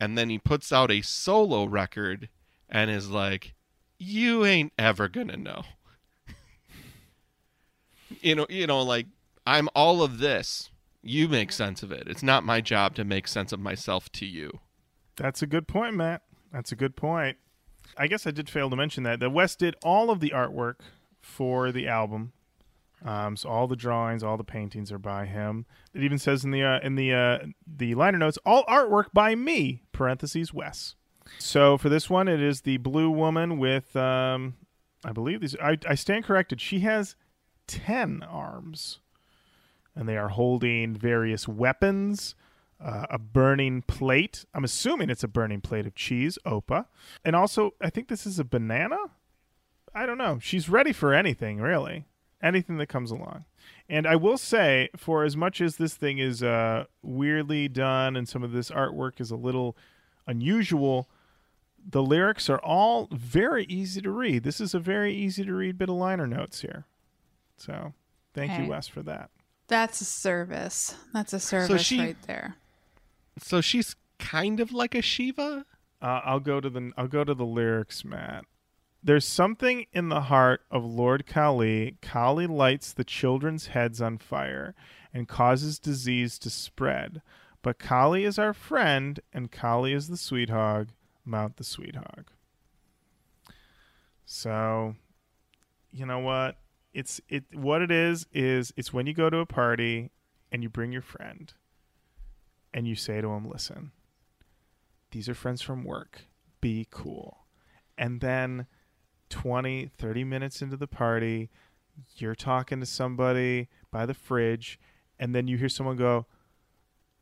And then he puts out a solo record and is like, You ain't ever gonna know. [laughs] you know, you know, like I'm all of this. You make sense of it. It's not my job to make sense of myself to you. that's a good point, Matt. That's a good point. I guess I did fail to mention that that Wes did all of the artwork for the album. Um, so all the drawings, all the paintings are by him. It even says in the uh, in the uh, the liner notes, all artwork by me. Parentheses Wes. So for this one, it is the blue woman with, um, I believe these. I, I stand corrected. She has ten arms, and they are holding various weapons. Uh, a burning plate. I'm assuming it's a burning plate of cheese, opa, and also I think this is a banana. I don't know. She's ready for anything, really. Anything that comes along. And I will say, for as much as this thing is uh, weirdly done and some of this artwork is a little unusual, the lyrics are all very easy to read. This is a very easy to read bit of liner notes here. So thank Hey. you, Wes, for that. That's a service. That's a service she- right there. So she's kind of like a Shiva. Uh, I'll go to the I'll go to the lyrics, Matt. There's something in the heart of Lord Kali. Kali lights the children's heads on fire and causes disease to spread. But Kali is our friend, and Kali is the sweet hog. Mount the sweet hog. So, you know what? It's it. What it is is it's when you go to a party and you bring your friend, and you say to him, "Listen." these are friends from work be cool and then 20 30 minutes into the party you're talking to somebody by the fridge and then you hear someone go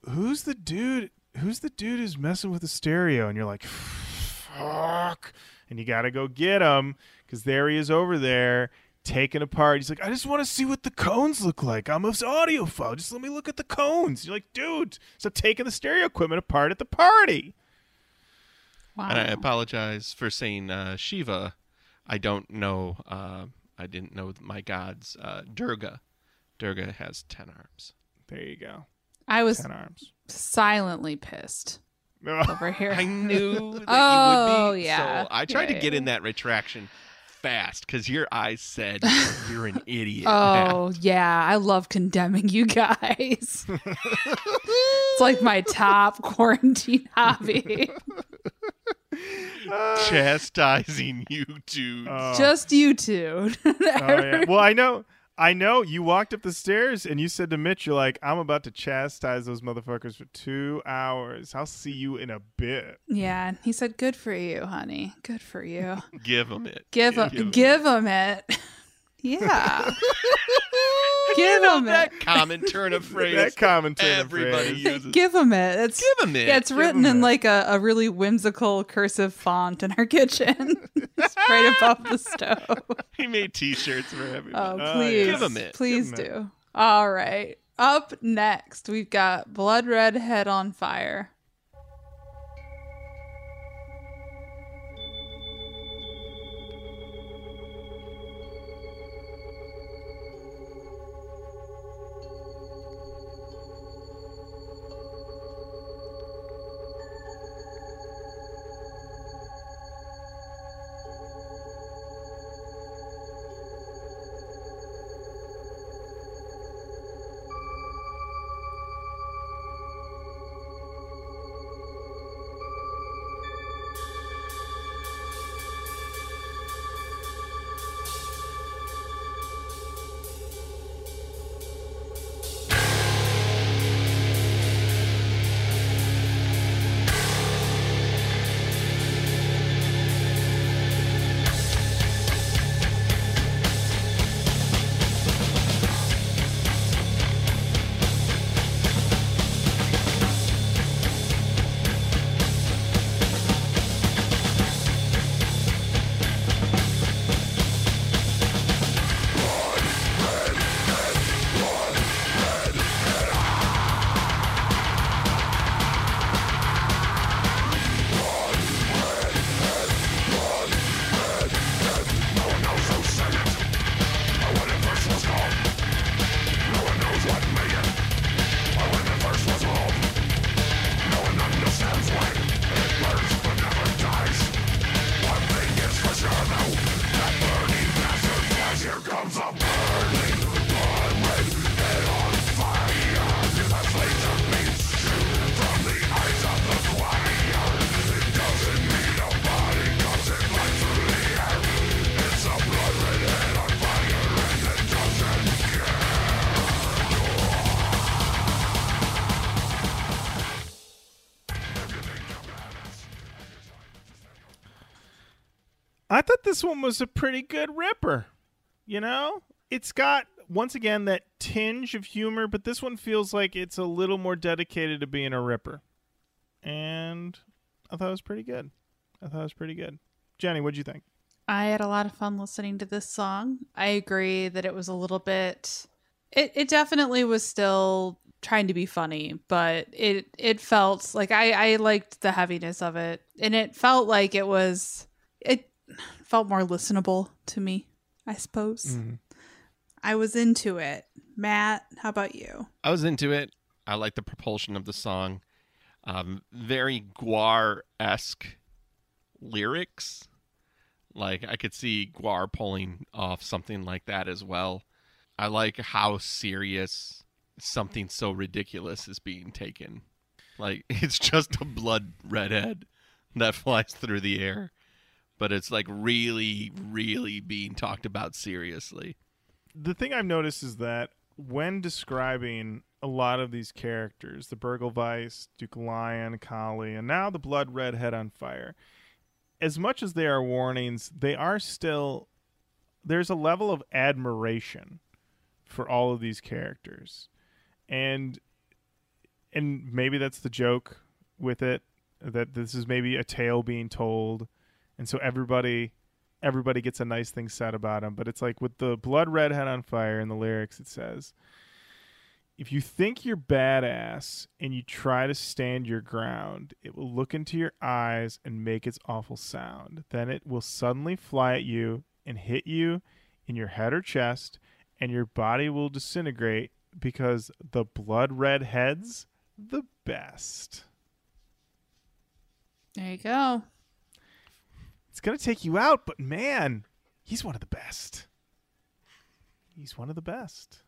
who's the dude who's the dude who's messing with the stereo? And you're like, fuck. And you got to go get him because there he is over there taking apart. He's like, I just want to see what the cones look like. I'm an audiophile. Just let me look at the cones. You're like, dude, stop taking the stereo equipment apart at the party. Wow. And I apologize for saying uh, Shiva. I don't know. Uh, I didn't know my gods. Uh, Durga. Durga has ten arms. There you go. I was Ten arms. silently pissed [laughs] over here. I knew that Oh, you would [laughs] be. yeah. So I tried Yeah, to get yeah. in that retraction fast because your eyes said [laughs] you're an idiot. Oh yeah, I love condemning you guys. it's like my top quarantine hobby. Chastising you two. Oh. Just you two. [laughs] Oh, yeah. Well, I know. I know you walked up the stairs and you said to Mitch, "You're like, I'm about to chastise those motherfuckers for two hours. I'll see you in a bit." yeah, he said, "Good for you, honey. Good for you. [laughs] Give them it. Give him, Give 'em give him it. [laughs] yeah, give You know him it. that common turn of [laughs] phrase. that commentary. everybody phrase. uses. Give him it. It's Give 'em it. Yeah, it's Give written 'em in it. like a, a really whimsical cursive font in our kitchen. [laughs] it's right above the stove. [laughs] He made T-shirts for everybody. Oh, Oh, please. yeah. Give 'em it. Please Give 'em do. All right. Up next, we've got Blood Red Head on Fire. This one was a pretty good ripper. You know, it's got once again that tinge of humor, but this one feels like it's a little more dedicated to being a ripper. And I thought it was pretty good. I thought it was pretty good. Jenny, what'd you think? I had a lot of fun listening to this song. I agree that it was a little bit it it definitely was still trying to be funny, but it it felt like I I liked the heaviness of it and it felt like it was it felt more listenable to me, I suppose. I was into it. Matt, how about you? I was into it. I like the propulsion of the song. Um, very Gwar esque lyrics. Like I could see Gwar pulling off something like that as well. I like how serious something so ridiculous is being taken. Like [laughs] it's just a blood redhead that flies through the air, but it's like really, really being talked about seriously. the thing I've noticed is that when describing a lot of these characters, the Burgle Vice, Duke Lion, Kali, and now the Blood Red Head on Fire, as much as they are warnings, they are still there's a level of admiration for all of these characters. And and maybe that's the joke with it that this is maybe a tale being told and so everybody everybody gets a nice thing said about him but it's like with the blood red head on fire in the lyrics it says if you think you're badass and you try to stand your ground, it will look into your eyes and make its awful sound. Then it will suddenly fly at you and hit you in your head or chest, and your body will disintegrate because the blood red head's the best. There you go. It's going to take you out, but man, he's one of the best. He's one of the best.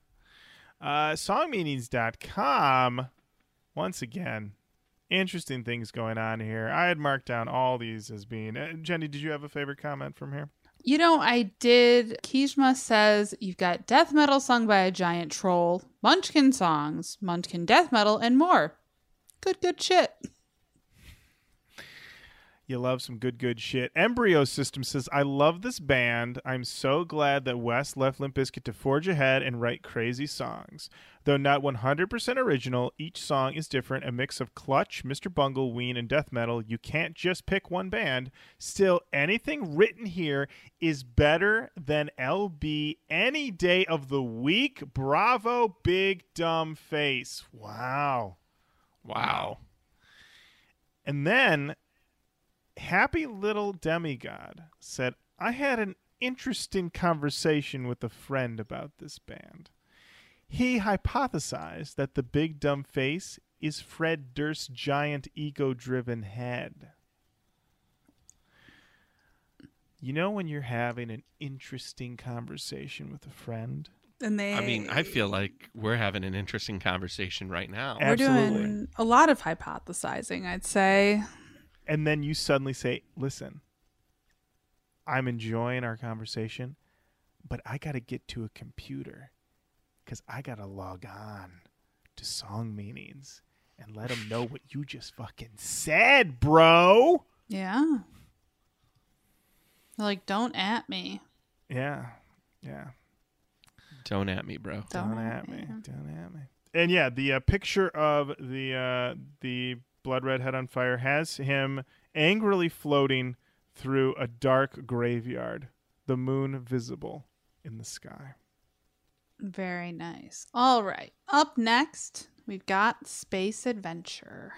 Uh, songmeanings.com, once again, interesting things going on here. I had marked down all these as being. Uh, Jenny, did you have a favorite comment from here? You know, I did. Kishma says you've got death metal sung by a giant troll, Munchkin songs, Munchkin death metal, and more. Good, good shit. You love some good, good shit. Embryo System says, I love this band. I'm so glad that Wes left Limp Bizkit to forge ahead and write crazy songs. Though not 100% original, each song is different, a mix of Clutch, Mr. Bungle, Ween, and death metal. You can't just pick one band. Still, anything written here is better than LB any day of the week. Bravo, big dumb face. Wow. Wow. And then Happy Little Demigod said, I had an interesting conversation with a friend about this band. He hypothesized that the big dumb face is Fred Durst's giant ego driven head. You know, when you're having an interesting conversation with a friend? And they I mean, I feel like we're having an interesting conversation right now. we're Absolutely. doing a lot of hypothesizing, I'd say. And then you suddenly say, "Listen, I'm enjoying our conversation, but I got to get to a computer cuz I got to log on to song meanings and let them know what you just fucking said, bro." Yeah. Like, don't at me. Yeah. Yeah. Don't at me, bro. Don't, Don't at me. Don't at me. And yeah, the uh, picture of the uh, the blood red head on fire has him angrily floating through a dark graveyard, the moon visible in the sky. Very nice. All right. Up next, we've got Space Adventure.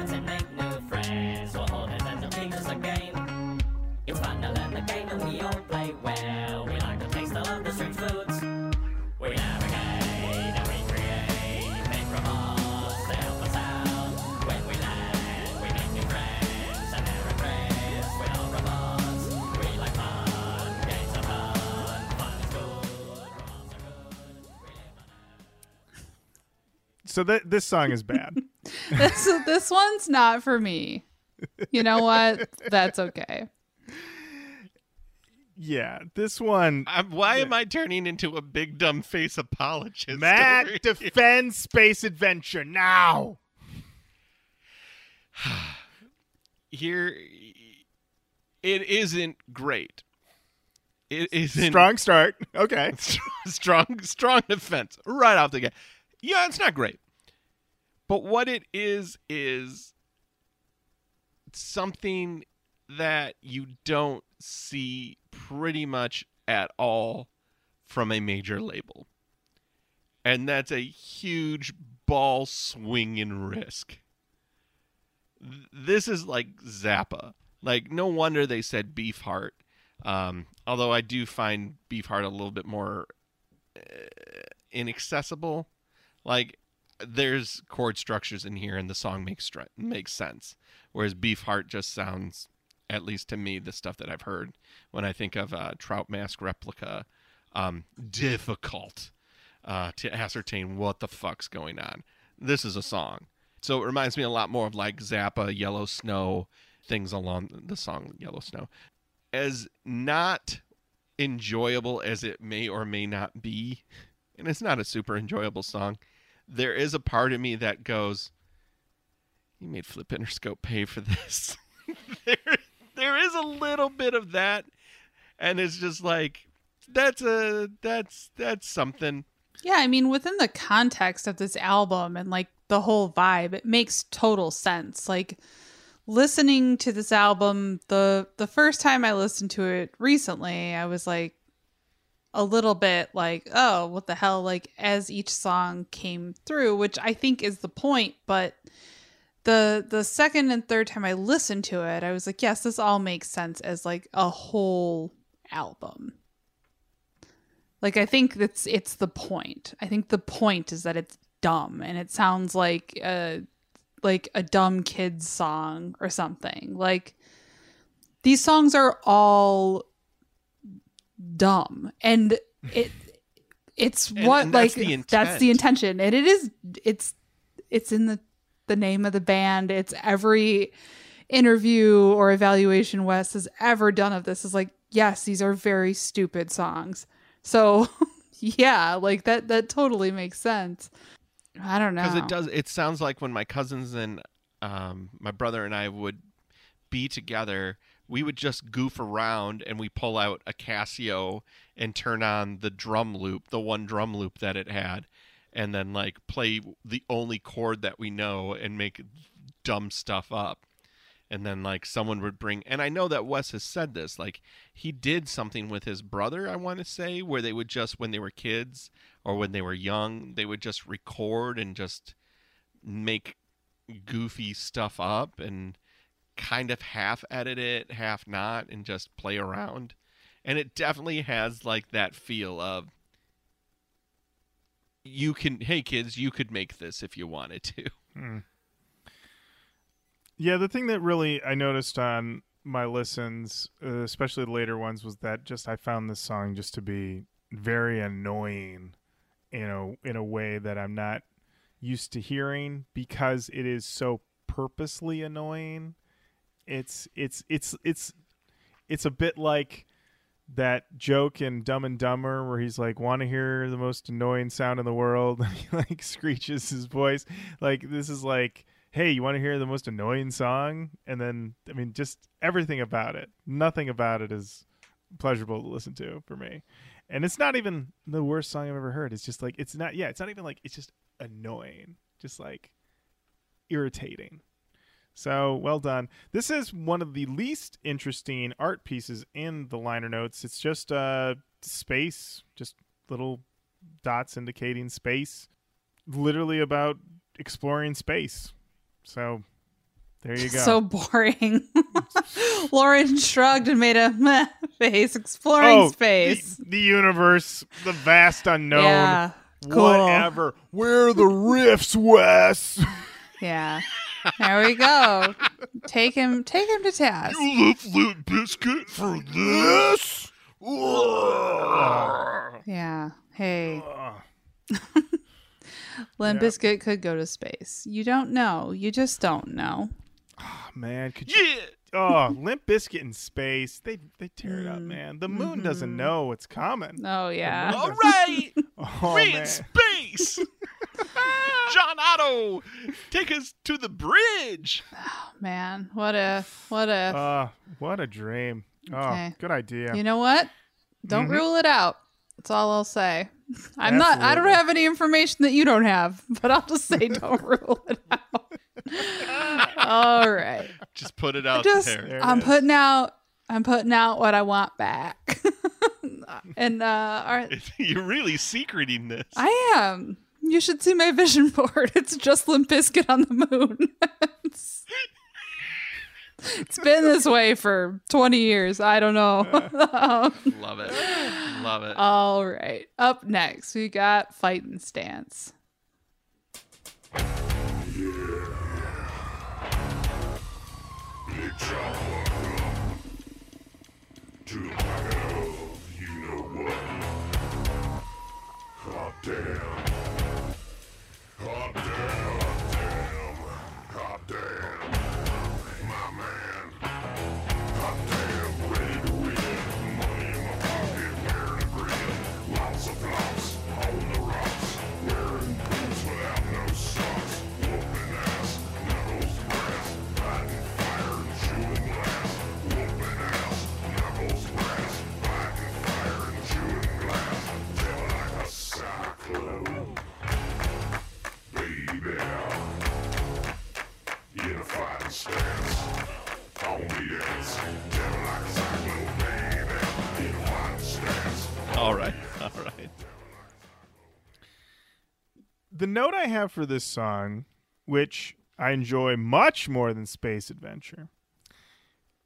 Other and make new friends. We'll hold it and they'll teach us a game. It's fun to learn the game and we all play well. We like to taste all of the strange foods. We navigate and we create. Make robots to help us out. When we land, we make new friends and never regrets. We're all robots. We like fun. Games are fun. Fun is good. Robots are good. We live on So th- this song is bad. [laughs] [laughs] this this one's not for me. You know what? That's okay. yeah, this one. I'm, why am I turning into a big dumb face apologist? Matt [laughs] over here? defends Space Adventure now. here it isn't great. It isn't Strong start. Okay. [laughs] strong strong defense right off the gate. Yeah, it's not great. But what it is is something that you don't see pretty much at all from a major label. And that's a huge ball swinging risk. This is like Zappa. Like, no wonder they said Beefheart. Um, although I do find Beefheart a little bit more uh, inaccessible. Like, there's chord structures in here, and the song makes str- makes sense. Whereas Beefheart just sounds, at least to me, the stuff that I've heard when I think of uh, Trout Mask Replica, um, difficult uh, to ascertain what the fuck's going on. This is a song, so it reminds me a lot more of like Zappa, Yellow Snow, things along the song Yellow Snow. As not enjoyable as it may or may not be, and it's not a super enjoyable song, there is a part of me that goes, "You made Flip Interscope pay for this." [laughs] there, there is a little bit of that, and it's just like that's a that's that's something. Yeah, I mean, within the context of this album and like the whole vibe, it makes total sense. Like listening to this album, the the first time I listened to it recently, I was like a little bit like, oh, what the hell? Like as each song came through, which I think is the point, but the the second and third time I listened to it, I was like, yes, this all makes sense as like a whole album. Like I think that's it's the point. I think the point is that it's dumb and it sounds like a like a dumb kid's song or something. Like these songs are all dumb. And it it's what and that's like the that's the intention. And it is it's it's in the the name of the band. It's every interview or evaluation wes has ever done of this is like yes these are very stupid songs. So [laughs] yeah like that that totally makes sense. I don't know because it does it sounds like when my cousins and um, my brother and i would be together we would just goof around and we pull out a casio and turn on the drum loop the one drum loop that it had and then like play the only chord that we know and make dumb stuff up. And then like someone would bring and i know that wes has said this like he did something with his brother i want to say where they would just when they were kids or when they were young they would just record and just make goofy stuff up and kind of half edit it half not and just play around. And it definitely has like that feel of you can hey kids you could make this if you wanted to. [laughs] Yeah, the thing that really I noticed on my listens, uh, especially the later ones, was that just I found this song just to be very annoying, you know, in a way that I'm not used to hearing because it is so purposely annoying. It's it's it's it's it's a bit like that joke in Dumb and Dumber where he's like, "Want to hear the most annoying sound in the world?" [laughs] He like screeches his voice. Like this is like, "Hey, you want to hear the most annoying song?" And then, I mean, just everything about it. Nothing about it is pleasurable to listen to for me. And it's not even the worst song I've ever heard. It's just like it's not. Yeah, it's not even like it's just annoying. Just like irritating. So well done. This is one of the least interesting art pieces in the liner notes. It's just uh space, just little dots indicating space. Literally about exploring space. So there you go. so boring [laughs] lauren shrugged and made a meh [laughs] face exploring oh, space The, the universe, the vast unknown. yeah cool. Whatever. Where are the rifts, Wes? [laughs] yeah there we go take him take him to task You left Limp Bizkit for this? Yeah hey [laughs] limp Yeah. bizkit could go to space you don't know you just don't know Oh, man, could you yeah Oh, [laughs] Limp Bizkit in space. They they tear it up, Mm. man. The moon doesn't Mhm. know what's coming. oh yeah all right [laughs] Oh, We're in space. [laughs] John Otto, take us to the bridge. man what if what if Uh, what a dream. Oh, Okay. good idea. You know what? Don't Mhm. rule it out. That's all I'll say. I'm not. I don't have any information that you don't have, [laughs] but I'll just say don't [laughs] rule it out. all right. Just put it out Just there. There it I'm is. putting out. I'm putting out what I want back. and uh, all right, You're really secreting this. I am. You should see my vision board. [laughs] It's just Limp Bizkit on the moon. [laughs] it's, it's been this way for 20 years. I don't know. [laughs] Um, Love it. Love it. All right. Up next, we got Fighting Stance. Big John All right, [laughs] all right. the note I have for this song, which I enjoy much more than Space Adventure,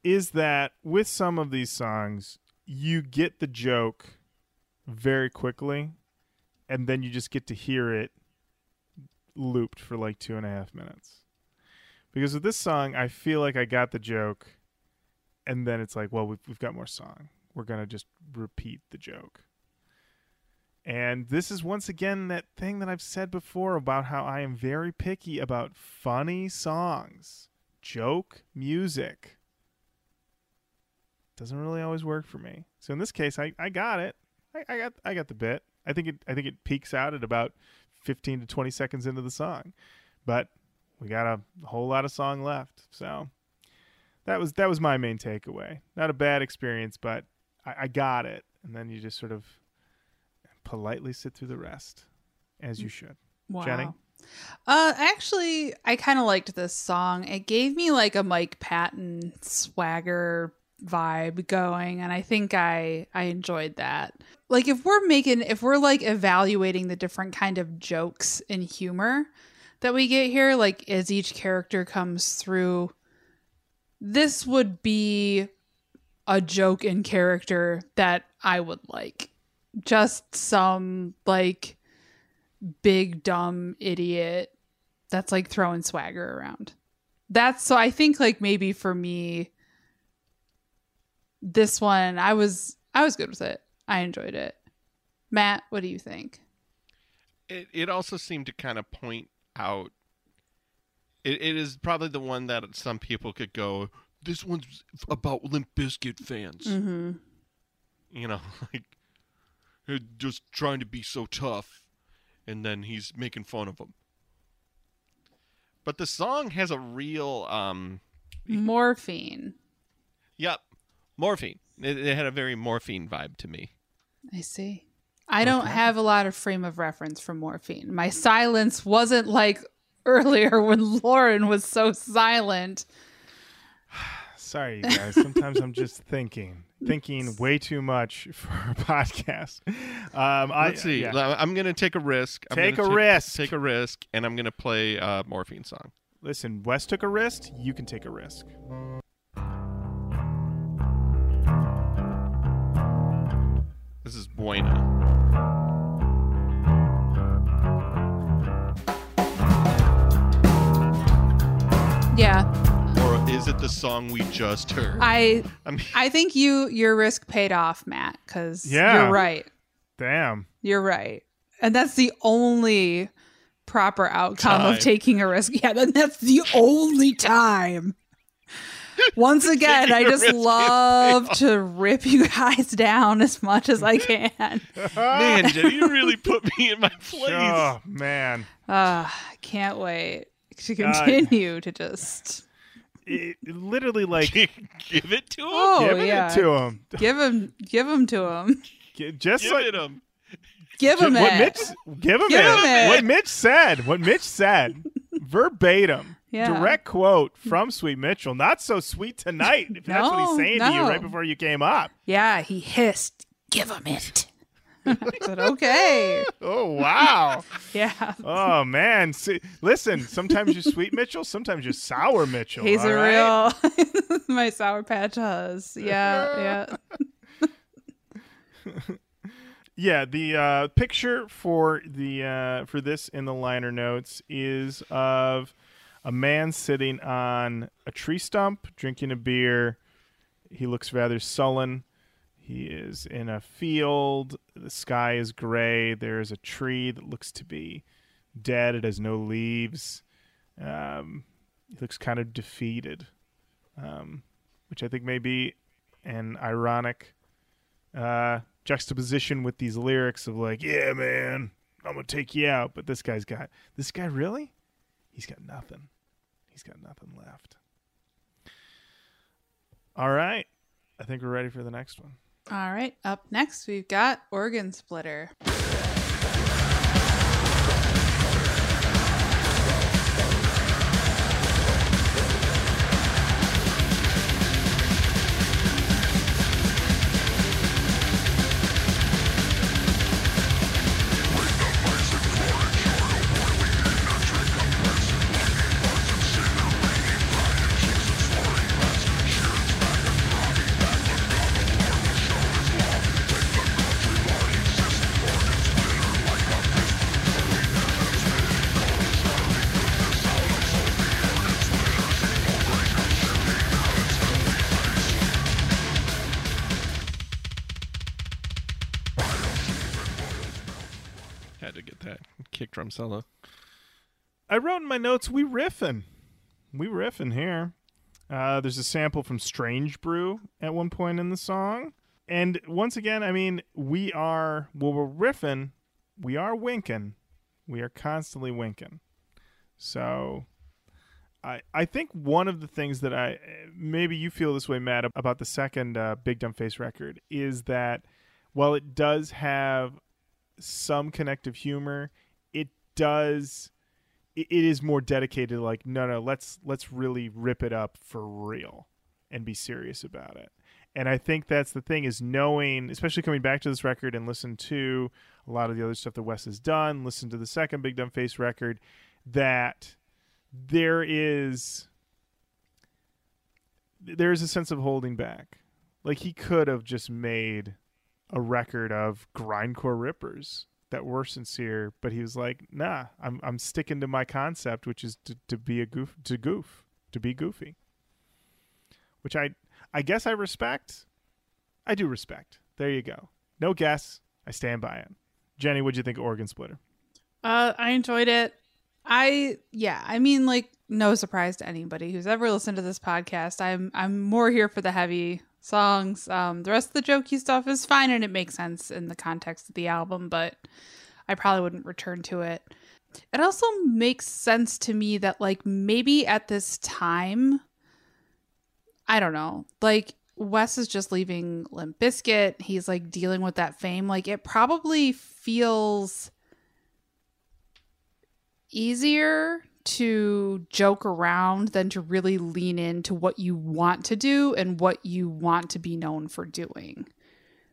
is that with some of these songs, you get the joke very quickly, and then you just get to hear it looped for like two and a half minutes. Because with this song, I feel like I got the joke, and then it's like, well, we've, we've got more song. We're going to just repeat the joke. And this is once again that thing that I've said before about how I am very picky about funny songs, joke music. Doesn't really always work for me. So in this case, I, I got it. I, I got I got the bit. I think it I think it peaks out at about fifteen to twenty seconds into the song, but we got a whole lot of song left. So that was that was my main takeaway. Not a bad experience, but I, I got it. And then you just sort of politely sit through the rest, as you should. Wow. Jenny? Uh, actually, I kind of liked this song. It gave me like a Mike Patton swagger vibe going, and I think I I enjoyed that. Like, if we're making, if we're like evaluating the different kind of jokes and humor that we get here, like as each character comes through, this would be a joke in character that I would like. Just some like big dumb idiot that's like throwing swagger around. That's so I think like maybe for me this one I was I was good with it. I enjoyed it. Matt, what do you think? It it also seemed to kind of point out. It, it is probably the one that some people could go. This one's about Limp Bizkit fans. Mm-hmm. You know, [laughs] like "They're just trying to be so tough, and then he's making fun of them. But the song has a real um, Morphine. yep, morphine. It, it had a very morphine vibe to me. I see. I don't have a lot of frame of reference for morphine. My silence wasn't like [laughs] earlier when Lauren was so silent. [sighs] Sorry, you guys. Sometimes I'm just thinking, thinking way too much [laughs] for a podcast. Um, I, Let's see. yeah. I'm gonna take a risk. I'm Take gonna a take- risk. Take a risk, and I'm gonna play a morphine song. Listen, Wes took a risk. You can take a risk. This is Buena. Yeah. Or is it the song we just heard? I I mean, I think you your risk paid off, Matt, cuz Yeah. you're right. Damn. You're right. And that's the only proper outcome Time. of taking a risk. Yeah, then that's the only time. Once again, I just love to rip you guys down as much as I can. man, Jenny, you really put me in my [laughs] place. Oh man, Uh, can't wait to God. continue to just it, it literally [laughs] like Give it to him. oh giving yeah, it to him. give him give him to him, Just Give like it him. give him what it. Mitch give him Give it. him it. What Mitch said. What Mitch said. [laughs] Verbatim. Yeah. Direct quote from Sweet Mitchell. Not so sweet tonight. If that's what he's No, saying to you no. right before you came up. Yeah, he hissed. Give him it. I said okay. [laughs] Oh wow. [laughs] Yeah. Oh man. See, listen, sometimes you're sweet Mitchell, sometimes you're sour Mitchell. He's a right? real [laughs] my sour patch hus. Yeah, yeah. Yeah, the uh, picture for the uh, for this in the liner notes is of a man sitting on a tree stump drinking a beer. He looks rather sullen. He is in a field. The sky is gray. There is a tree that looks to be dead. It has no leaves. Um, he looks kind of defeated, um, which I think may be an ironic uh, juxtaposition with these lyrics of like, "Yeah, man, I'm gonna take you out," but this guy's got this guy really, he's got nothing. He's got nothing left. All right, I think we're ready for the next one. All right. Up next, we've got Organ Splitter. Solo. I wrote in my notes, we riffing. We riffing here. Uh, there's a sample from Strange Brew at one point in the song. And once again, I mean, we are, well, we're riffing, we are winking. We are constantly winking. So I, I think one of the things that I, maybe you feel this way, Matt, about the second uh, Big Dumb Face record is that while it does have some connective humor, does it is more dedicated like no no let's let's really rip it up for real and be serious about it. And i think that's the thing is knowing especially coming back to this record and listen to a lot of the other stuff that wes has done listen to the second big dumb face record that there is there is a sense of holding back. Like he could have just made a record of grindcore rippers that were sincere, but he was like, "Nah, I'm I'm sticking to my concept, which is to, to be a goof, to goof, to be goofy." Which I I guess I respect. I do respect. There you go. No guess. I stand by it. Jenny, what'd you think of Organ Splitter? Uh, I enjoyed it. I yeah, I mean like no surprise to anybody who's ever listened to this podcast. I'm I'm more here for the heavy songs. Um the rest of the jokey stuff is fine and it makes sense in the context of the album, but I probably wouldn't return to it. It also makes sense to me that like maybe at this time I don't know. Like Wes is just leaving Limp Bizkit. He's like dealing with that fame. Like it probably feels easier to joke around than to really lean into what you want to do and what you want to be known for doing.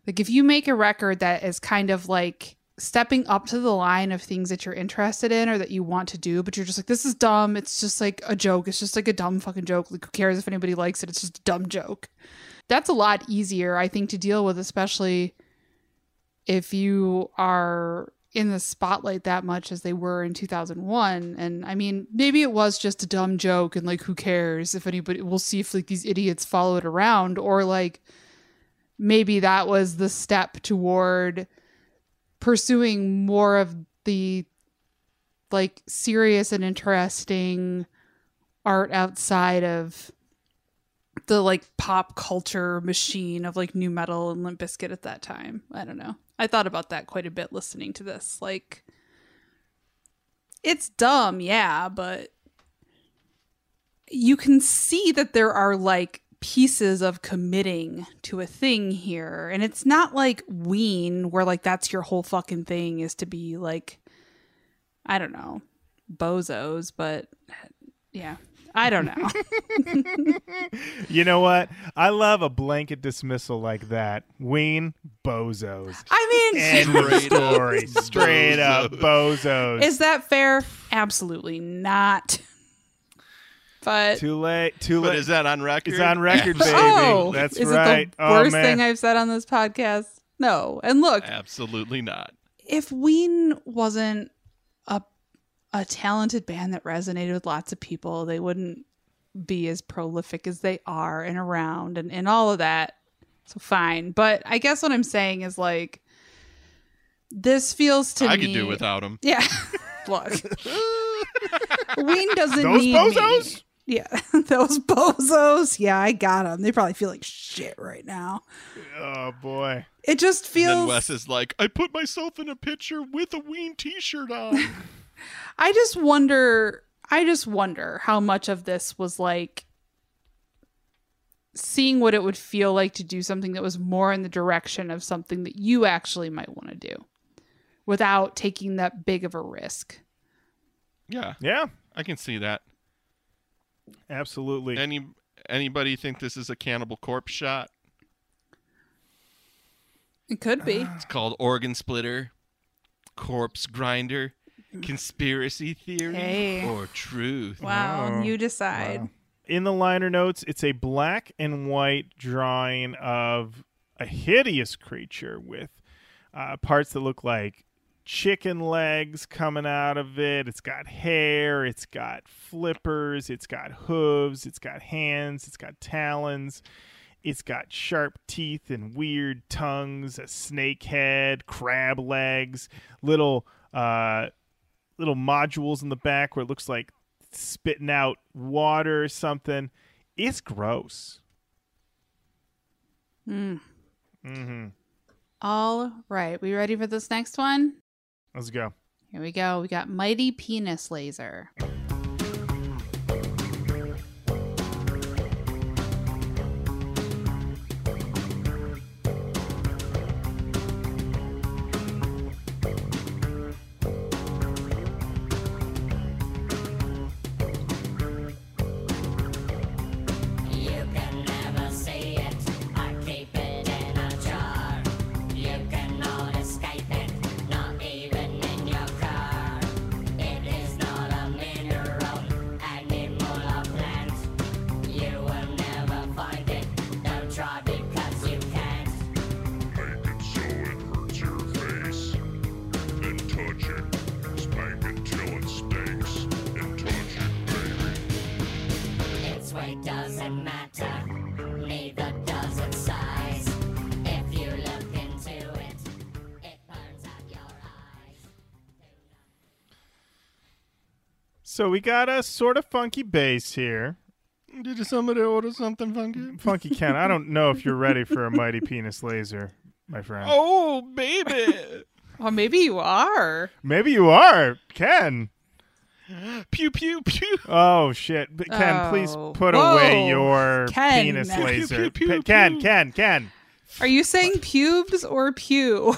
Like if you make a record that is kind of like stepping up to the line of things that you're interested in or that you want to do, but you're just like, this is dumb. It's just like a joke. It's just like a dumb fucking joke. Like, who cares if anybody likes it? It's just a dumb joke. That's a lot easier, I think, to deal with, especially if you are in the spotlight that much as they were in 2001 and i mean maybe it was just a dumb joke and like who cares if anybody we'll see if like these idiots follow it around or like maybe that was the step toward pursuing more of the like serious and interesting art outside of the like pop culture machine of like nu metal and Limp Bizkit at that time. I don't know. I thought about that quite a bit listening to this. Like it's dumb, yeah, but you can see that there are like pieces of committing to a thing here. And it's not like Ween where like that's your whole fucking thing is to be like I don't know, bozos, but yeah. I don't know. [laughs] You know what? I love a blanket dismissal like that. Ween bozos. I mean, End of Straight up story. Straight up bozos. Is that fair? Absolutely not. But too late. Too But late. is that on record? It's on record, baby. oh, That's is right. it the oh worst man. thing I've said on this podcast? No. And look, Absolutely not. if Ween wasn't a a talented band that resonated with lots of people, they wouldn't be as prolific as they are and around and, and all of that. So fine. But I guess what I'm saying is like this feels to I me I could do without them. Yeah. [laughs] Look. [laughs] Ween doesn't Those need bozos? me. Yeah, [laughs] those bozos. Yeah, I got them. They probably feel like shit right now. Oh boy. It just feels. And then. Wes is like, I put myself in a picture with a Ween t-shirt on. I just wonder. I just wonder how much of this was like seeing what it would feel like to do something that was more in the direction of something that you actually might want to do without taking that big of a risk. yeah, Yeah. I can see that. Absolutely. Any anybody think this is a Cannibal Corpse shot? It could be. It's called Organ Splitter, Corpse Grinder. [laughs] Conspiracy Theory, Hey. or Truth. Wow, Oh, you decide. wow. In the liner notes, it's a black and white drawing of a hideous creature with uh, parts that look like chicken legs coming out of it. It's got hair, it's got flippers, it's got hooves, it's got hands, it's got talons. It's got sharp teeth and weird tongues, a snake head, crab legs, little uh little modules in the back where it looks like spitting out water or something. It's gross. Mm. Mm-hmm. All right, we ready for this next one? Let's go. Here we go. We got Mighty Penis Laser. So we got a sort of funky bass here. Did somebody order something funky? [laughs] Funky Ken, I don't know if you're ready for a mighty penis laser, my friend. Oh, baby. Well, maybe you are. Maybe you are, Ken. pew, pew, pew. Oh shit! But Ken, please Oh. put Whoa. away your Ken. penis Pew, laser. pew, pew, Pe- Ken, pew. Ken, Ken. Are you saying pubes or pew?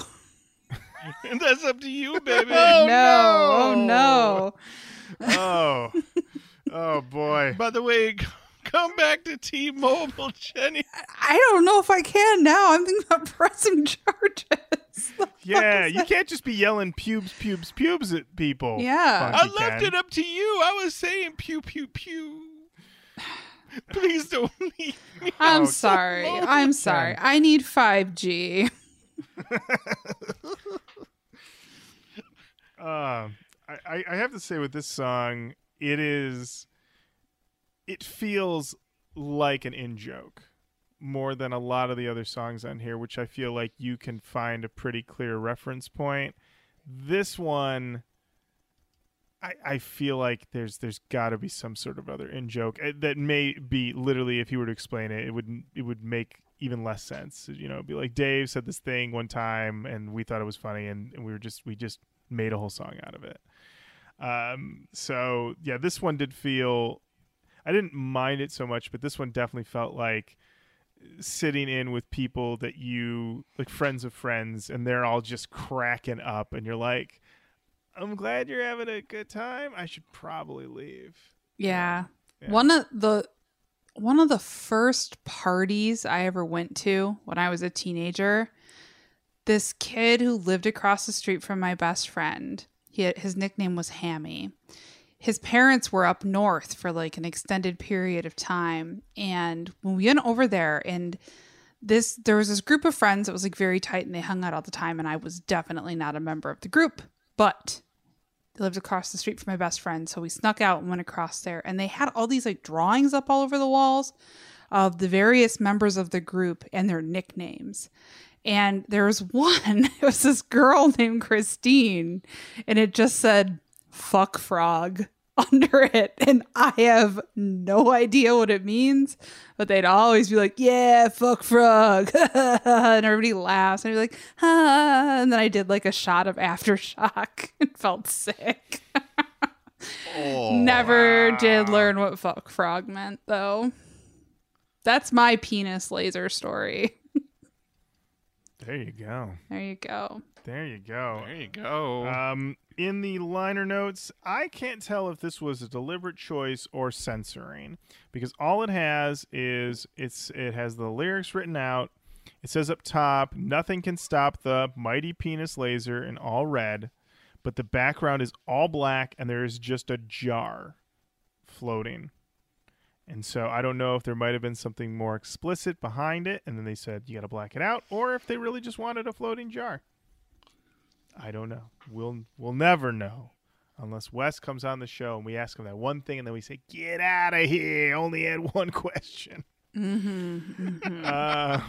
[laughs] That's up to you, baby. [laughs] Oh no. Oh no. Oh, Oh, oh boy. By the way, [laughs] come back to T-Mobile, Jenny. I don't know if I can now. I'm thinking about pressing [laughs] charges. [laughs] Yeah, you can't just be yelling pubes, pubes, pubes at people. Yeah. I left Ken. it up to you. I was saying pew, pew, pew. [sighs] Please don't leave me. I'm Oh, sorry. Ken. I'm sorry. I need 5G. Uh, I, I- have to say with this song, it is, it feels like an in joke more than a lot of the other songs on here, which I feel like you can find a pretty clear reference point. This one, I, I feel like there's there's got to be some sort of other in joke uh, that may be literally, if you were to explain it, it would it would make even less sense. You know, it'd be like Dave said this thing one time, and we thought it was funny, and, and we were just we just made a whole song out of it. Um, so yeah, this one did feel. I didn't mind it so much, but this one definitely felt like sitting in with people that you like friends of friends and they're all just cracking up and you're like i'm glad you're having a good time i should probably leave Yeah. Yeah. One of the one of the first parties I ever went to when I was a teenager, this kid who lived across the street from my best friend, he his nickname was Hammy. His parents were up north for like an extended period of time, and when we went over there, and this there was this group of friends that was like very tight, and they hung out all the time, and I was definitely not a member of the group, but they lived across the street from my best friend so we snuck out and went across there. And they had all these like drawings up all over the walls of the various members of the group and their nicknames and there was one [laughs] it was this girl named christine and it just said fuck frog [laughs] under it. And i have no idea what it means but they'd always be like yeah fuck frog. [laughs] And everybody laughs and i'd be like ah and then i did like a shot of aftershock and felt sick. Never did learn what fuck frog meant though. That's my penis laser story there you go. There you go. There you go. There you go. um in the liner notes i can't tell if this was a deliberate choice or censoring because all it has is it's it has the lyrics written out. It says up top nothing can stop the mighty penis laser in all red but the background is all black and there is just a jar floating and so i don't know if there might have been something more explicit behind it and then they said you got to black it out or if they really just wanted a floating jar I don't know. We'll we'll never know unless Wes comes on the show and we ask him that one thing, and then we say, "Get out of here!" Only had [laughs] one question. mm-hmm, Uh,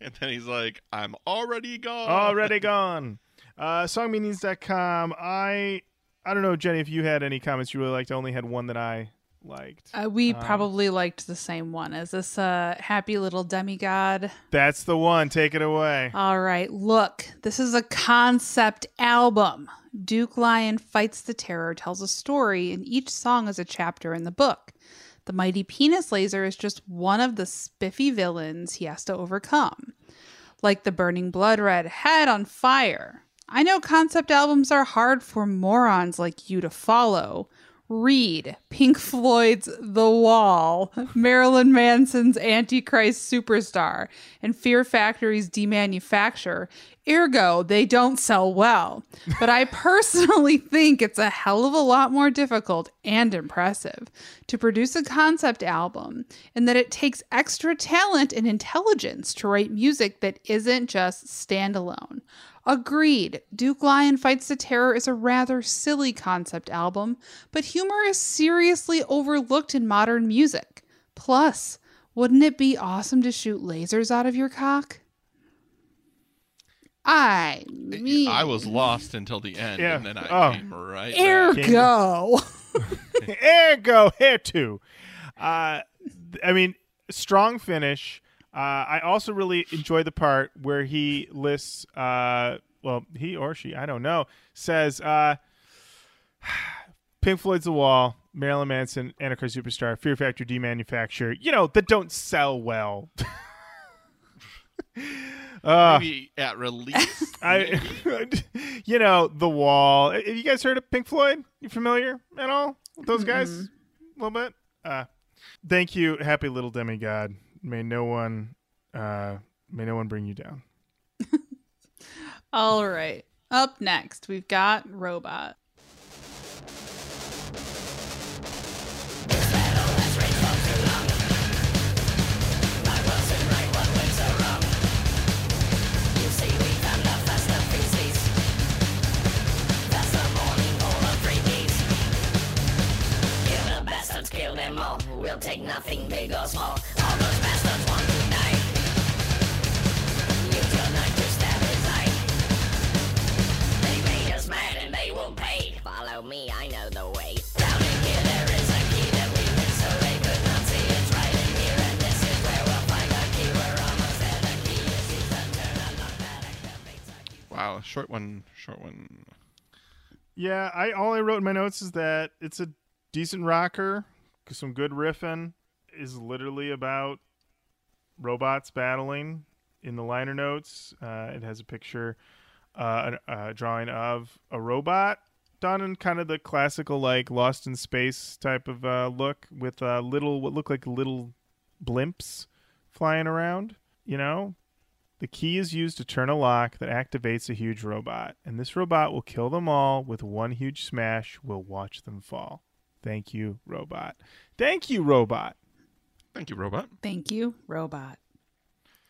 and then he's like, I'm already gone. already [laughs] gone. Uh, songmeanings.com. I I don't know, Jenny, if you had any comments you really liked. I only had one that I liked. Uh, we Um, probably liked the same one. Is this a happy little demigod? That's the one. Take it away. All right, look, this is a concept album. Duke Lion Fights the Terror tells a story, and each song is a chapter in the book. The mighty penis laser is just one of the spiffy villains he has to overcome. Like the burning blood red head on fire. I know concept albums are hard for morons like you to follow. Read Pink Floyd's The Wall, Marilyn Manson's Antichrist Superstar, and Fear Factory's Demanufacture. Ergo, they don't sell well. But I personally [laughs] think it's a hell of a lot more difficult and impressive to produce a concept album, and that it takes extra talent and intelligence to write music that isn't just standalone. Agreed, Duke Lion Fights the Terror is a rather silly concept album, but humor is seriously overlooked in modern music. Plus, wouldn't it be awesome to shoot lasers out of your cock? I mean, I was lost until the end, Yeah. and then I Oh. came right back. ergo. [laughs] Ergo, here too. Uh, I mean, strong finish. Uh, I also really enjoy the part where he lists, uh, well, he or she, I don't know, says uh, [sighs] Pink Floyd's The Wall, Marilyn Manson, Antichrist Superstar, Fear Factor, Demanufacture, you know, that don't sell well. [laughs] uh, Maybe at release. [laughs] I, [laughs] you know, The Wall. Have you guys heard of Pink Floyd? You familiar at all with those guys? A little bit. Uh, thank you, happy little demigod. May no one, uh, may no one bring you down. All right. Up next, we've got Robot. Bastards kill them all. We'll take nothing big or small. All those bastards want to die. Use your knife to stab his eye. They made us mad and they will pay. Follow me, I know the way. Down in here there is a key that we missed so they could not see. It's right in here and this is where we'll find the key. We're almost there. The key is used to turn unlock that activates the key. wow, short one, short one. Yeah, I all I wrote in my notes is that it's a decent rocker, some good riffing. Is literally about robots battling. In the liner notes, uh, it has a picture, uh, a, a drawing of a robot done in kind of the classical like Lost in Space type of uh, look, with uh, little what look like little blimps flying around. You know, the key is used to turn a lock that activates a huge robot, and this robot will kill them all with one huge smash. We'll watch them fall. Thank you, robot. Thank you, robot. Thank you, robot. Thank you, Robot.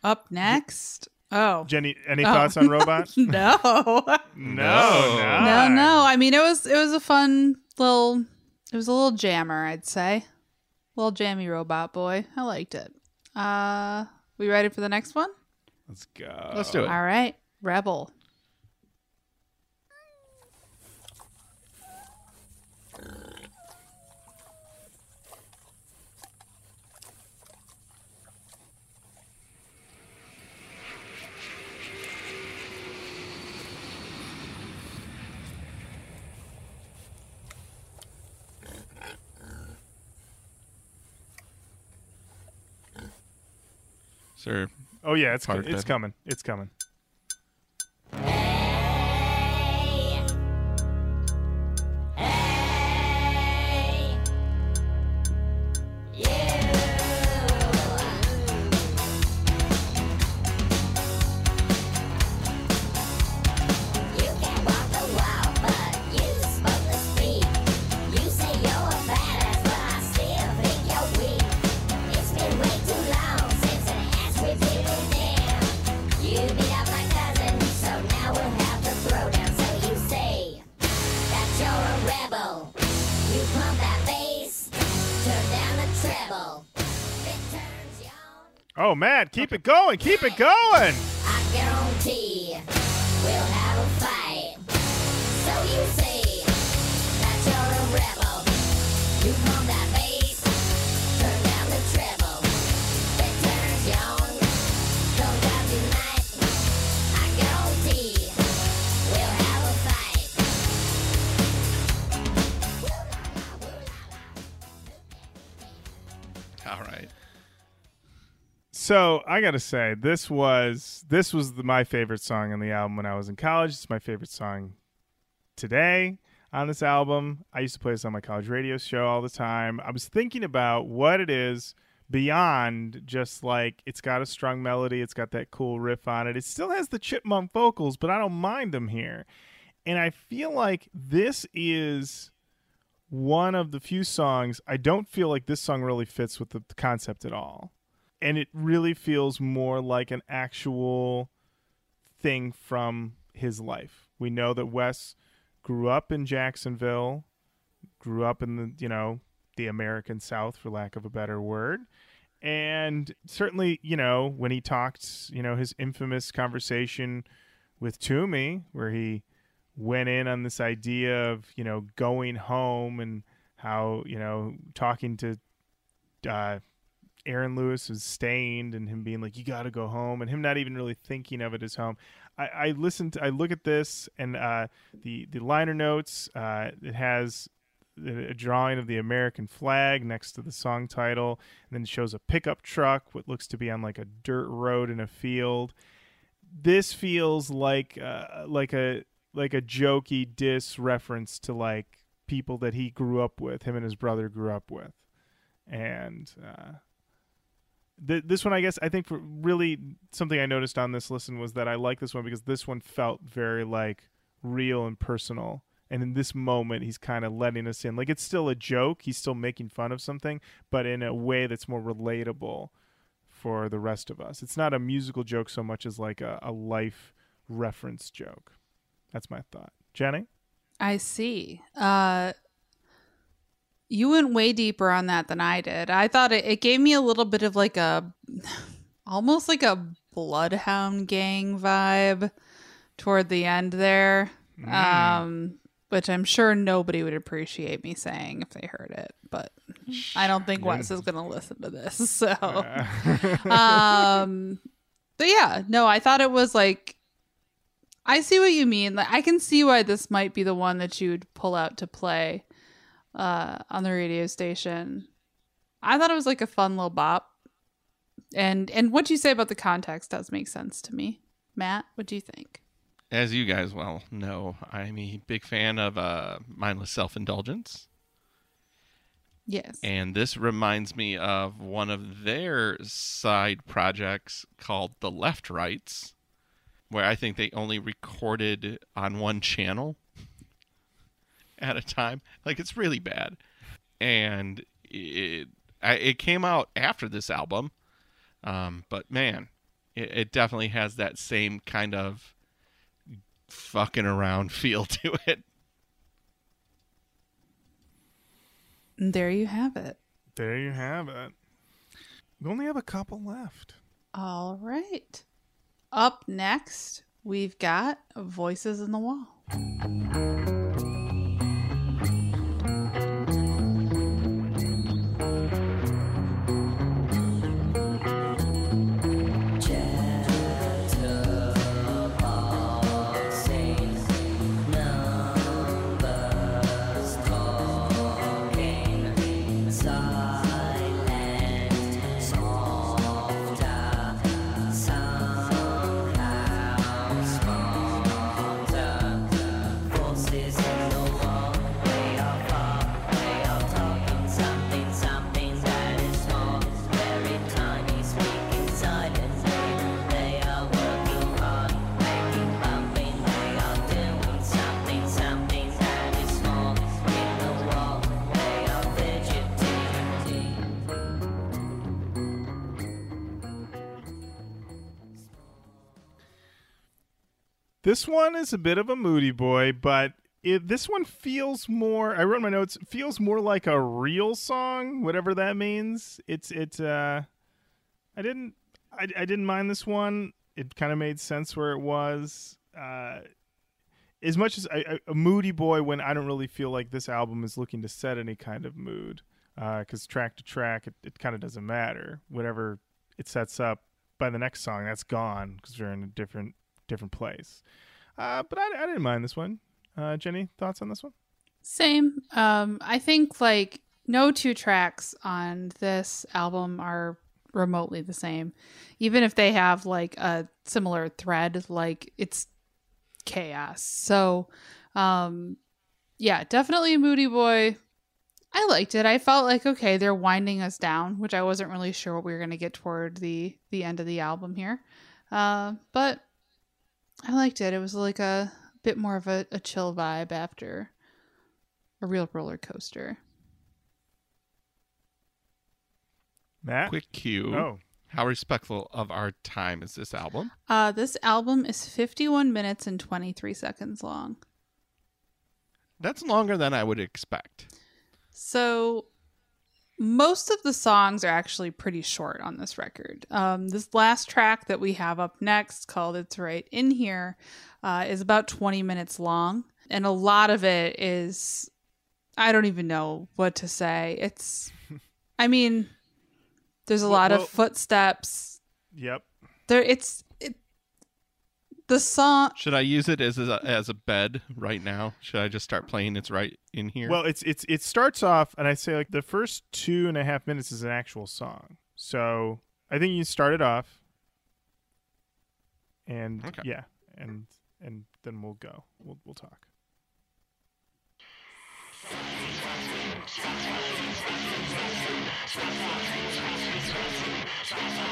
Up next. Oh. Jenny, any Oh. thoughts on robot? [laughs] [laughs] No. no, No. no, no. I mean, it was it was a fun little. It was a little jammer, I'd say. Little jammy robot boy. I liked it. Uh, we ready for the next one? Let's go. Let's do it. All right, Rebel. Oh yeah, it's it's coming. It's coming. Keep it going. Keep it going. I guarantee we'll have a fight. So you say rebel. You pump that bass, So I gotta say, this was this was the, my favorite song on the album when I was in college. It's my favorite song today on this album. I used to play this on my college radio show all the time. I was thinking about what it is beyond just like it's got a strong melody, it's got that cool riff on it. It still has the chipmunk vocals, but I don't mind them here. And I feel like this is one of the few songs I don't feel like this song really fits with the concept at all. And it really feels more like an actual thing from his life. We know that Wes grew up in Jacksonville, grew up in the, you know, the American South for lack of a better word. And certainly, you know, when he talked, you know, his infamous conversation with Toomey where he went in on this idea of you know going home and how you know talking to uh, Aaron Lewis was Staind and him being like you got to go home and him not even really thinking of it as home. I, I listened. To, I look at this and uh, the the liner notes. Uh, it has a drawing of the American flag next to the song title, and then shows a pickup truck, what looks to be on like a dirt road in a field. This feels like uh, like a like a jokey diss reference to like people that he grew up with, him and his brother grew up with, and uh, th- this one, I guess, I think for really something I noticed on this listen was that I like this one because this one felt very like real and personal. And in this moment, he's kind of letting us in. Like it's still a joke. He's still making fun of something, but in a way that's more relatable for the rest of us. It's not a musical joke so much as like a, a life reference joke. That's my thought. Jenny? I see. Uh, you went way deeper on that than I did. I thought it, it gave me a little bit of like a, [sighs] almost like a Bloodhound Gang vibe toward the end there. Um, which I'm sure nobody would appreciate me saying if they heard it, but I don't think Wes is going to listen to this. [laughs] So, [laughs] um, but yeah, no, I thought it was like I see what you mean. Like I can see why this might be the one that you would pull out to play uh, on the radio station. I thought it was like a fun little bop, and and what you say about the context does make sense to me. Matt, what do you think? As you guys well know, I'm a big fan of uh, mindless self-indulgence. Yes. And this reminds me of one of their side projects called The Left Rights, where I think they only recorded on one channel at a time. Like it's really bad. And it I, it came out after this album. Um, but man, it, it definitely has that same kind of fucking around [laughs] feel to it. There you have it. There you have it. We only have a couple left. All right. Up next, we've got Voices in the Wall. This one is a bit of a moody boy, but it, this one feels more. I wrote my notes. Feels more like a real song, whatever that means. It's it. Uh, I didn't. I, I didn't mind this one. It kind of made sense where it was. Uh, as much as I, I- a moody boy when I don't really feel like this album is looking to set any kind of mood because track to track it, it kind of doesn't matter whatever it sets up by the next song that's gone because we're in a different different place uh, but I, I didn't mind this one uh, jenny thoughts on this one Same. Um, I think like no two tracks on this album are remotely the same. Even if they have like a similar thread, like it's chaos. So, um, yeah, definitely Moody Boy. I liked it. I felt like okay, they're winding us down, which I wasn't really sure what we were going to get toward the the end of the album here. Uh, but I liked it. It was like a bit more of a, a chill vibe after a real roller coaster. matt Quick cue. oh How respectful of our time is this album? Uh, this album is 51 minutes and 23 seconds long. That's longer than I would expect. So most of the songs are actually pretty short on this record. Um, this last track that we have up next, called It's Right In Here, uh, is about 20 minutes long. And a lot of it is, I don't even know what to say. It's, [laughs] I mean, there's a Well- lot well- of footsteps. yep There, it's, it, the song, Should I use it as a, as a bed right now? Should I just start playing It's Right in Here? Well, it's it's it starts off, and I say like the first two and a half minutes is an actual song. So I think you start it off, and Okay. yeah, and and then we'll go. We'll we'll talk. [laughs]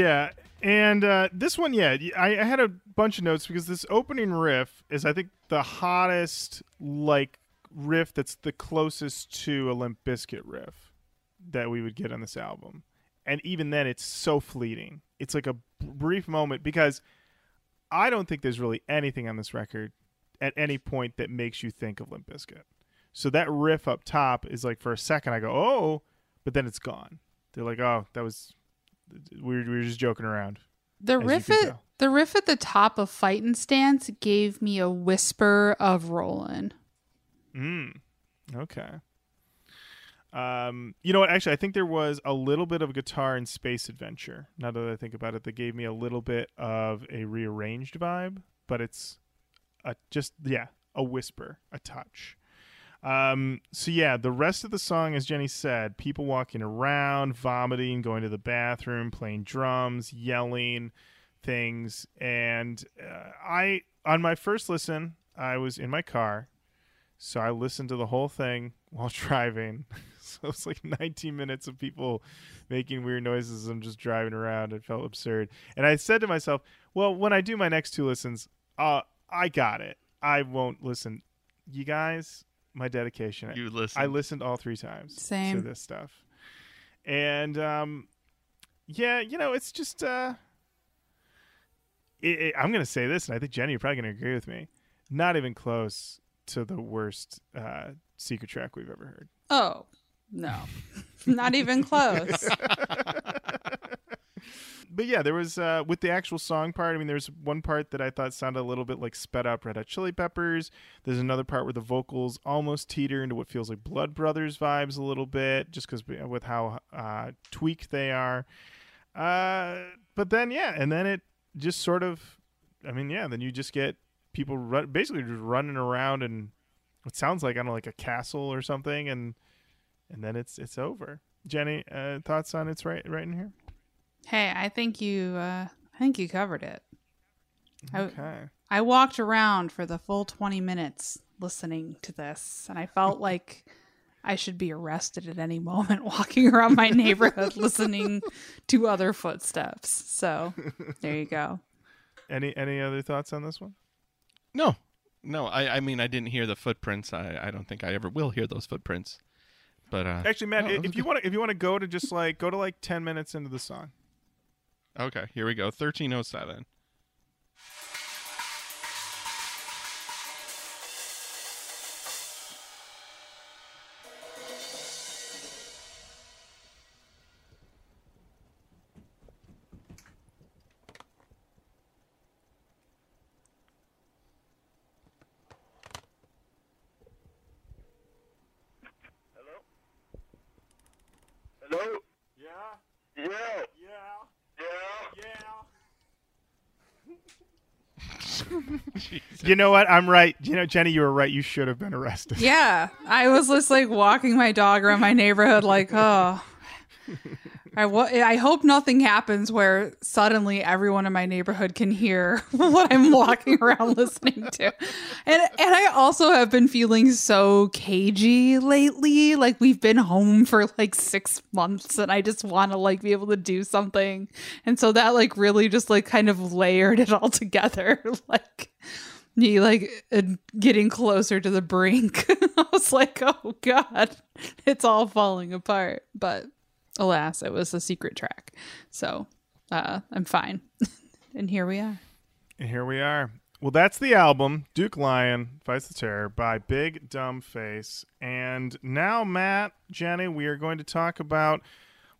Yeah, and uh, this one, yeah, I, I had a bunch of notes because this opening riff is, I think, the hottest like riff that's the closest to a Limp Bizkit riff that we would get on this album, and even then, it's so fleeting. It's like a brief moment because I don't think there's really anything on this record at any point that makes you think of Limp Bizkit. So that riff up top is like for a second I go, oh, but then it's gone. They're like, oh, that was we were, we were just joking around. The riff at the riff at the top of Fightin' Stance gave me a whisper of Rollin'. Mm. Okay. Um, you know what? Actually, I think there was a little bit of guitar in Space Adventure. Now that I think about it, that gave me a little bit of a rearranged vibe, but it's a just yeah, a whisper, a touch. Um, so yeah, the rest of the song, as Jenny said, people walking around, vomiting, going to the bathroom, playing drums, yelling things, and uh, I on my first listen, I was in my car, so I listened to the whole thing while [laughs] driving. [laughs] so it's like 19 minutes of people making weird noises and just driving around. It felt absurd, and I said to myself, "Well, when I do my next two listens, uh, I got it. I won't listen." You guys, my dedication. You listen. I listened all three times to this stuff, and um, yeah, you know, it's just uh, it, it- I'm gonna say this, and I think Jenny, you're probably gonna agree with me. Not even close to the worst uh, secret track we've ever heard. Oh, no. [laughs] Not even close. [laughs] but yeah, there was uh, with the actual song part. I mean, there's one part that I thought sounded a little bit like sped up Red Hot Chili Peppers. There's another part where the vocals almost teeter into what feels like Blood Brothers vibes a little bit, just because with how uh, tweaked they are. Uh, but then yeah, and then it just sort of, I mean, yeah, then you just get people run, basically just running around and it sounds like I don't know, like a castle or something, and and then it's it's over. Jenny, uh, thoughts on it's right right in here? Hey, I think you uh I think you covered it. I- Okay. I walked around for the full 20 minutes listening to this, and I felt [laughs] like I should be arrested at any moment [laughs] walking around my neighborhood listening to other footsteps. So there you go. [laughs] Any any other thoughts on this one? No, no. I, I mean, I didn't hear the footprints. I, I don't think I ever will hear those footprints. But uh, Actually, Matt, no, i- it was if you want to if you want to go to just like go to like ten minutes into the song. Okay, here we go. 1307. You know what? I'm right. You know, Jenny, you were right. You should have been arrested. [laughs] Yeah, I was just like walking my dog around my neighborhood, like, oh. I, I hope nothing happens where suddenly everyone in my neighborhood can hear [laughs] what I'm walking around listening to. And and I also have been feeling so cagey lately. Like we've been home for like 6 months and I just want to like be able to do something. And so that like really just like kind of layered it all [laughs] together like like getting closer to the brink. [laughs] I was like, oh god, it's all falling apart. But alas, it was a secret track. So uh, I'm fine. [laughs] and here we are. And here we are. Well, that's the album, Duke Lion Fights the Terror by Big Dumb Face. And now, Matt, Jenny, we are going to talk about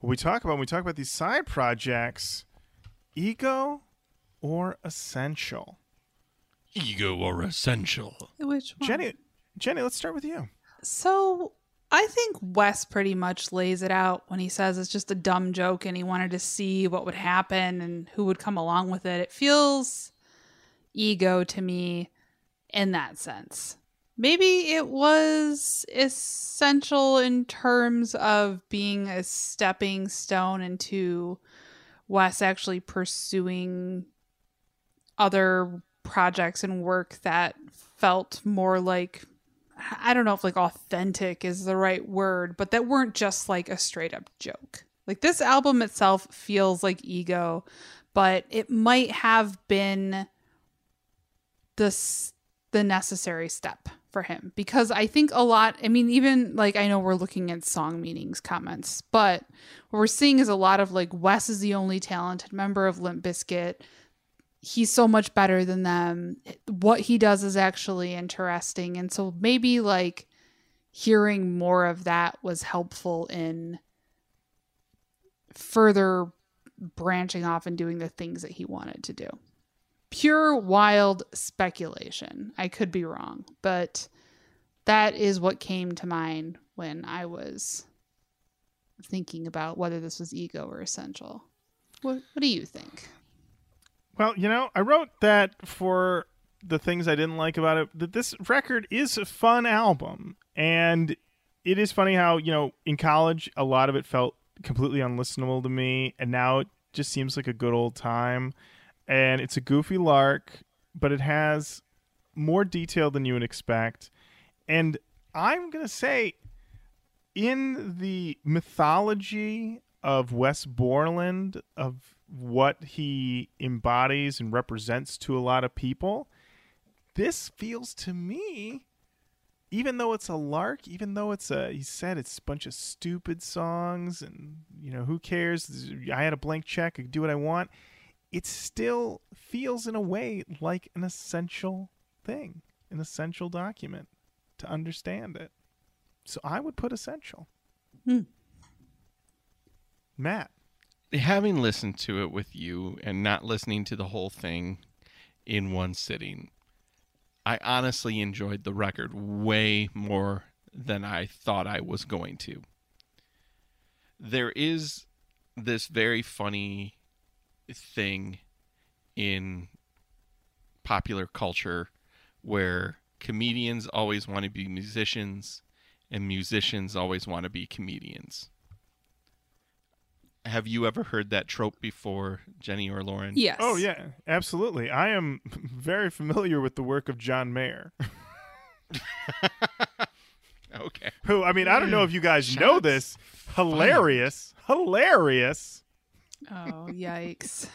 what we talk about when we talk about these side projects ego or essential. Ego or essential. Which one? Jenny, Jenny, let's start with you. So I think Wes pretty much lays it out when he says it's just a dumb joke and he wanted to see what would happen and who would come along with it. It feels ego to me in that sense. Maybe it was essential in terms of being a stepping stone into Wes actually pursuing other projects and work that felt more like I don't know if like authentic is the right word, but that weren't just like a straight up joke. Like this album itself feels like ego, but it might have been this the necessary step for him because I think a lot I mean even like I know we're looking at song meanings comments, but what we're seeing is a lot of like Wes is the only talented member of Limp Bizkit he's so much better than them. What he does is actually interesting. And so maybe like hearing more of that was helpful in further branching off and doing the things that he wanted to do. Pure wild speculation. I could be wrong, but that is what came to mind when I was thinking about whether this was ego or essential. What, what do you think? Well, you know, I wrote that for the things I didn't like about it, that this record is a fun album. And it is funny how, you know, in college, a lot of it felt completely unlistenable to me. And now it just seems like a good old time. And it's a goofy lark, but it has more detail than you would expect. And I'm going to say, in the mythology of Wes Borland, of what he embodies and represents to a lot of people, this feels to me, even though it's a lark, even though it's a, he said it's a bunch of stupid songs and, you know, who cares? I had a blank check, I could do what I want. It still feels in a way like an essential thing, an essential document to understand it. So I would put essential. Hmm. Matt. Having listened to it with you and not listening to the whole thing in one sitting, I honestly enjoyed the record way more than I thought I was going to. There is this very funny thing in popular culture where comedians always want to be musicians and musicians always want to be comedians. Have you ever heard that trope before, Jenny or Lauren? Yes. Oh yeah, absolutely. I am [laughs] very familiar with the work of John Mayer. [laughs] Okay. Who I mean, I don't know if you guys know this. Hilarious, hilarious. Oh, [laughs] yikes.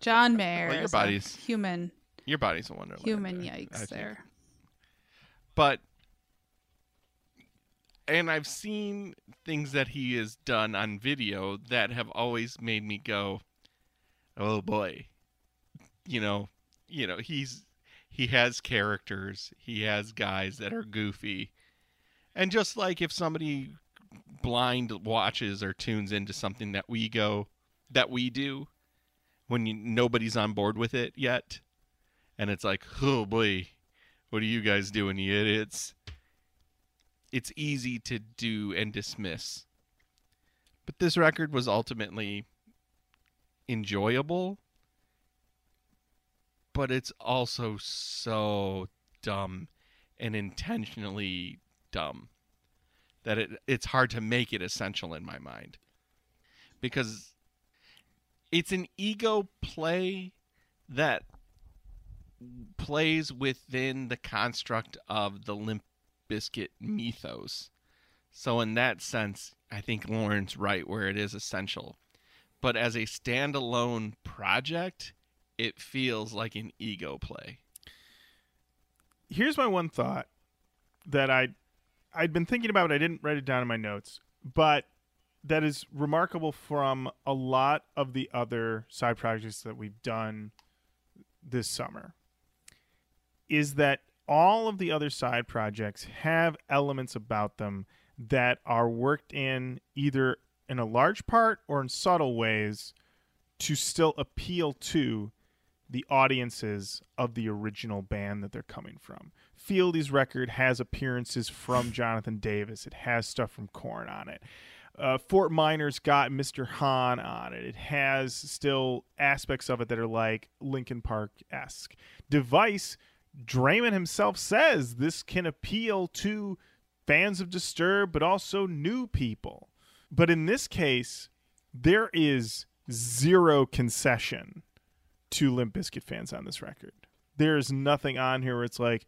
John Mayer. Well, your is a body's- human Your body's a wonderland. human I- I yikes think. there. But and I've seen things that he has done on video that have always made me go, "Oh boy." You know, you know, he's he has characters, he has guys that are goofy. And just like if somebody blind watches or tunes into something that we go that we do when you, nobody's on board with it yet and it's like, "Oh boy, what are you guys doing, you idiots?" It's easy to do and dismiss. But this record was ultimately enjoyable, but it's also so dumb and intentionally dumb that it it's hard to make it essential in my mind. Because it's an ego play that plays within the construct of the Limp Bizkit mythos. So in that sense, I think Lauren's right where it is essential. But as a standalone project, it feels like an ego play. Here's my one thought that I I'd been thinking about. I didn't write it down in my notes, but that is remarkable from a lot of the other side projects that we've done this summer. Is that all of the other side projects have elements about them that are worked in either in a large part or in subtle ways to still appeal to the audiences of the original band that they're coming from. Fieldy's record has appearances from [sighs] Jonathan Davis. It has stuff from Korn on it. Uh, Fort Minor's got Mr. Hahn on it. It has still aspects of it that are like Linkin Park esque. Device, Draiman himself says this can appeal to fans of Disturbed, but also new people. But in this case, there is zero concession to Limp Bizkit fans on this record. There's nothing on here where it's like,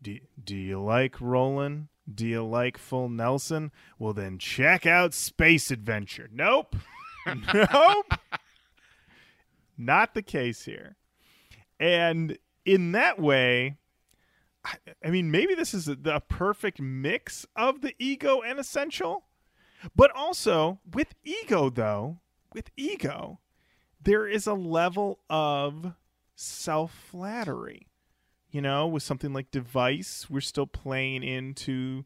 do, do you like Rollin'? Do you like Full Nelson? Well, then check out Space Adventure. Nope. [laughs] nope. [laughs] Not the case here. And in that way, I, I mean, maybe this is the perfect mix of the ego and essential. But also, with ego, though, with ego, there is a level of self flattery. You know, with something like Device, we're still playing into,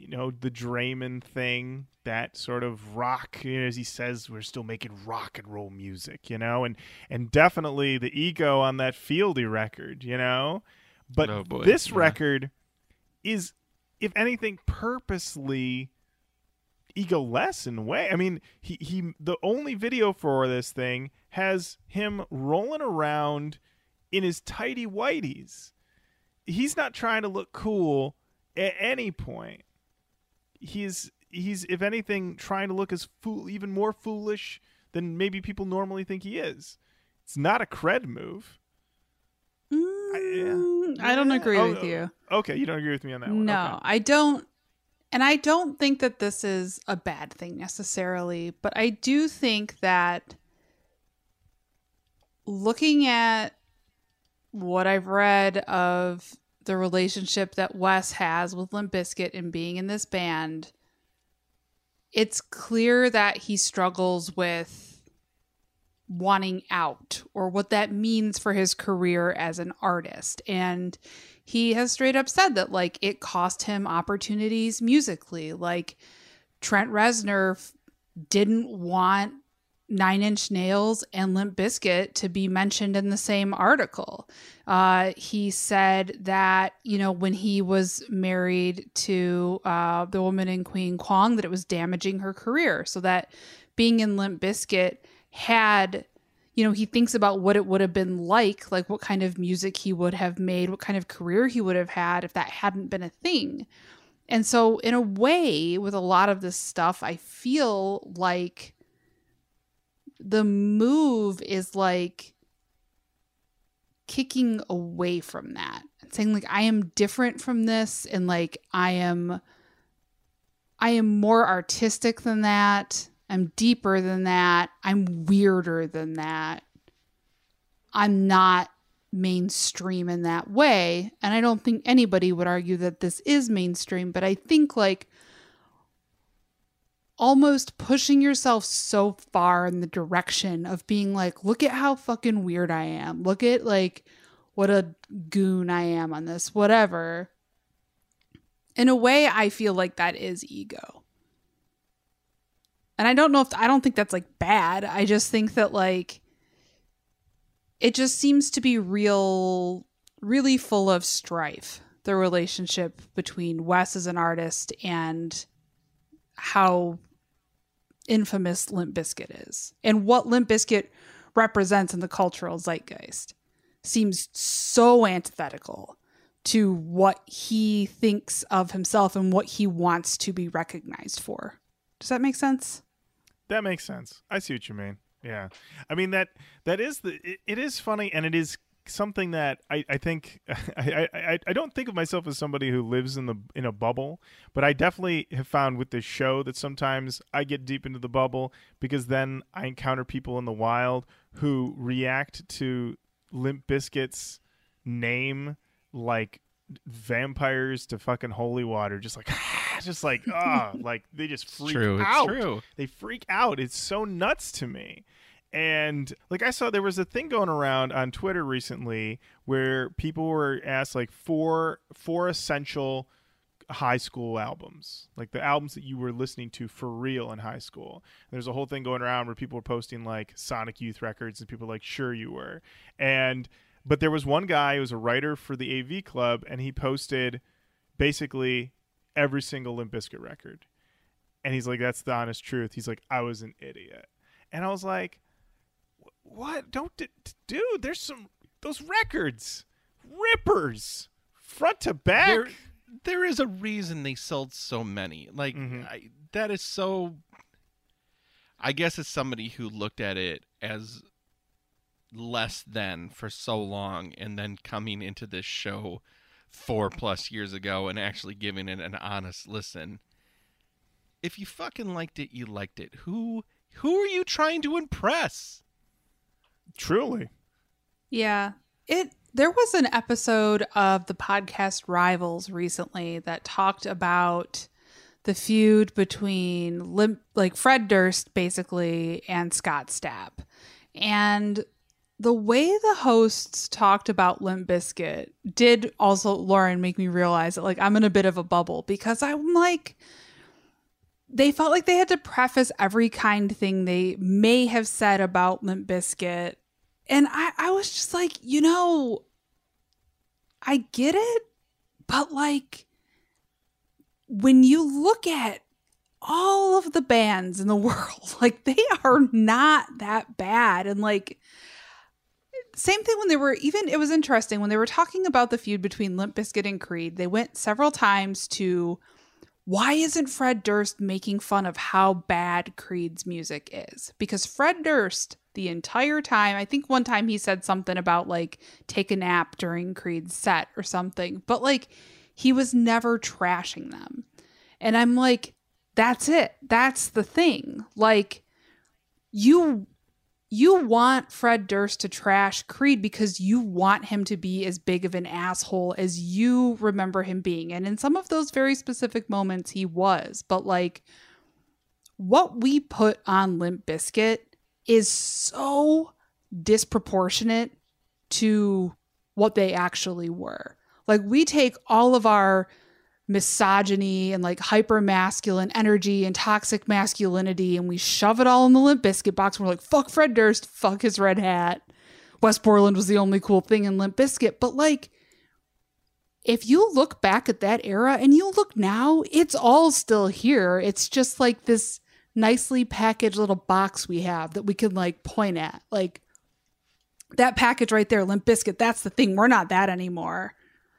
you know, the Draiman thing, that sort of rock, you know, as he says, we're still making rock and roll music, you know, and and definitely the ego on that Fieldy record, you know. But Oh, this yeah. record is, if anything, purposely ego less in a way. I mean, he he the only video for this thing has him rolling around in his tidy whities. He's not trying to look cool at any point. He's he's if anything trying to look as fool even more foolish than maybe people normally think he is. It's not a cred move. Mm, I don't agree Oh, with you. Okay, you don't agree with me on that one. No, Okay. I don't. And I don't think that this is a bad thing necessarily, but I do think that looking at what I've read of the relationship that Wes has with Limp Bizkit and being in this band, it's clear that he struggles with wanting out or what that means for his career as an artist. And he has straight up said that like it cost him opportunities musically. Like Trent Reznor didn't want Nine Inch Nails and Limp Bizkit to be mentioned in the same article. Uh, he said that you know when he was married to uh, the woman in Queen Kwong, that it was damaging her career. So that being in Limp Bizkit had you know, he thinks about what it would have been like, like what kind of music he would have made, what kind of career he would have had if that hadn't been a thing. And so, in a way, with a lot of this stuff, I feel like the move is like kicking away from that and saying, like, I am different from this, and like, I am. I am more artistic than that. I'm deeper than that. I'm weirder than that. I'm not mainstream in that way. And I don't think anybody would argue that this is mainstream, but I think like almost pushing yourself so far in the direction of being like, look at how fucking weird I am. Look at like what a goon I am on this, whatever. In a way, I feel like that is ego. And I don't know if I don't think that's like bad. I just think that like it just seems to be real really full of strife the relationship between Wes as an artist and how infamous Limp Bizkit is and what Limp Bizkit represents in the cultural zeitgeist seems so antithetical to what he thinks of himself and what he wants to be recognized for. Does that make sense? That makes sense. I see what you mean. Yeah, I mean that that is the it, it is funny and it is something that I, I think [laughs] I, I I don't think of myself as somebody who lives in the in a bubble, but I definitely have found with this show that sometimes I get deep into the bubble because then I encounter people in the wild who react to Limp Bizkit's name like vampires to fucking holy water, just like [laughs] just like [laughs] ah, like they just freak true. It's true. they freak out. It's so nuts to me. And like I saw there was a thing going around on Twitter recently where people were asked like four four essential high school albums, like the albums that you were listening to for real in high school. There's a whole thing going around where people were posting like Sonic Youth records and people were like sure you were. And but there was one guy who was a writer for the AV Club and he posted basically every single Limp Bizkit record. And he's like, that's the honest truth. He's like, I was an idiot. And I was like, what? Don't, d- dude, there's some, those records, rippers, front to back. There, there is a reason they sold so many. Like Mhm. I, that is so. I guess as somebody who looked at it as less than for so long, and then coming into this show four plus years ago and actually giving it an honest listen. If you fucking liked it, you liked it. Who who are you trying to impress? Truly. Yeah. It there was an episode of the podcast Rivals recently that talked about the feud between Limp, like Fred Durst basically and Scott Stapp. And the way the hosts talked about Limp Bizkit did also Lauren make me realize that like I'm in a bit of a bubble because I'm like they felt like they had to preface every kind thing they may have said about Limp Bizkit and I, I was just like, you know, I get it, but like when you look at all of the bands in the [laughs] world, like they are not that bad. And like, same thing when they were even, it was interesting when they were talking about the feud between Limp Bizkit and Creed, they went several times to why isn't Fred Durst making fun of how bad Creed's music is? Because Fred Durst, the entire time, I think one time he said something about like take a nap during Creed's set or something, but like he was never trashing them. And I'm like, that's it. That's the thing. Like, you you want Fred Durst to trash Creed because you want him to be as big of an asshole as you remember him being. And in some of those very specific moments, he was. But like, what we put on Limp Bizkit is so disproportionate to what they actually were. Like, we take all of our misogyny and like hyper masculine energy and toxic masculinity and we shove it all in the Limp Bizkit box. We're like fuck fred durst fuck his red hat. Wes Borland was the only cool thing in Limp Bizkit but like if you look back at that era and you look now it's all still here. It's just like this nicely packaged little box we have that we can like point at. Like that package right there Limp Bizkit that's the thing. We're not that anymore.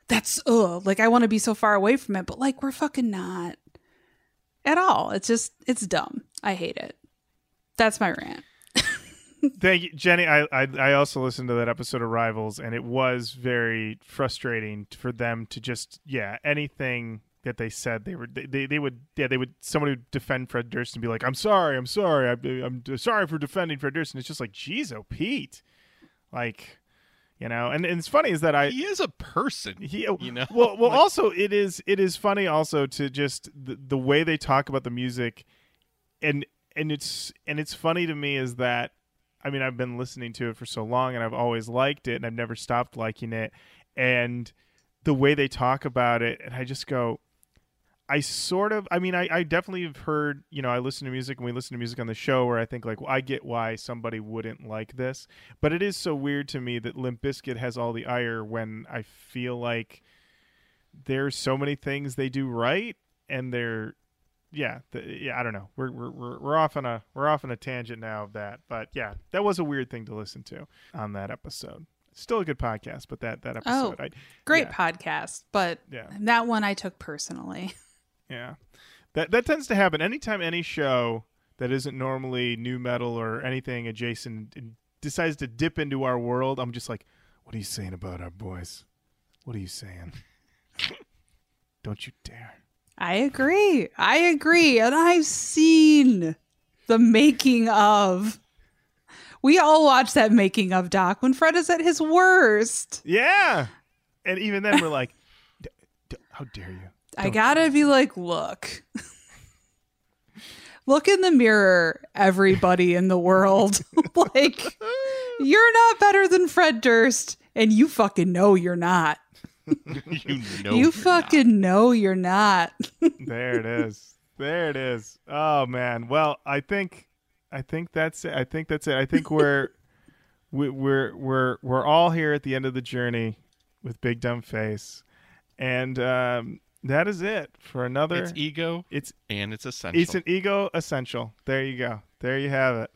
That's ugh like i want to be so far away from it but like we're fucking not at all. It's just it's dumb. I hate it. That's my rant. Thank you, Jenny. I, I I also listened to that episode of Rivals, and it was very frustrating for them to just yeah anything that they said they were they, they, would yeah they would somebody would defend Fred Durst and be like I'm sorry I'm sorry I, I'm sorry for defending Fred Durst and it's just like geez oh Pete like you know and, and it's funny is that I he is a person. he, oh, you know? well well [laughs] Like- also it is it is funny also to just the, the way they talk about the music and and it's and it's funny to me is that I mean I've been listening to it for so long and I've always liked it and I've never stopped liking it and the way they talk about it and I just go I sort of I mean I, I definitely have heard you know I listen to music and we listen to music on the show where I think like well, I get why somebody wouldn't like this but it is so weird to me that Limp Bizkit has all the ire when I feel like there's so many things they do right and they're yeah, the, yeah, I don't know. We're, we're we're off on a we're off on a tangent now of that, but yeah, that was a weird thing to listen to on that episode. Still a good podcast, but that that oh, episode, I, great yeah, podcast but Yeah. that one i took personally [laughs] yeah, that that tends to happen anytime any show that isn't normally nu metal or anything adjacent decides to dip into our world. I'm just like, what are you saying about our boys? What are you saying? [laughs] don't you dare! I agree. I agree. And I've seen the making of. We all watch that making of doc when Fred is at his worst. Yeah, and even then we're like, [laughs] how dare you? I gotta be like, look. [laughs] look in the mirror, everybody in the world. [laughs] like, you're not better than Fred Durst, and you fucking know you're not. [laughs] you know, you fucking know you're not. there it is. There it is. Oh man. Well, I think I think that's it. I think that's it. I think we're we, we're we're we're all here at the end of the journey with Big Dumb Face, and um, that is it for another. It's ego it's and it's essential. it's an ego essential. There you go. There you have it.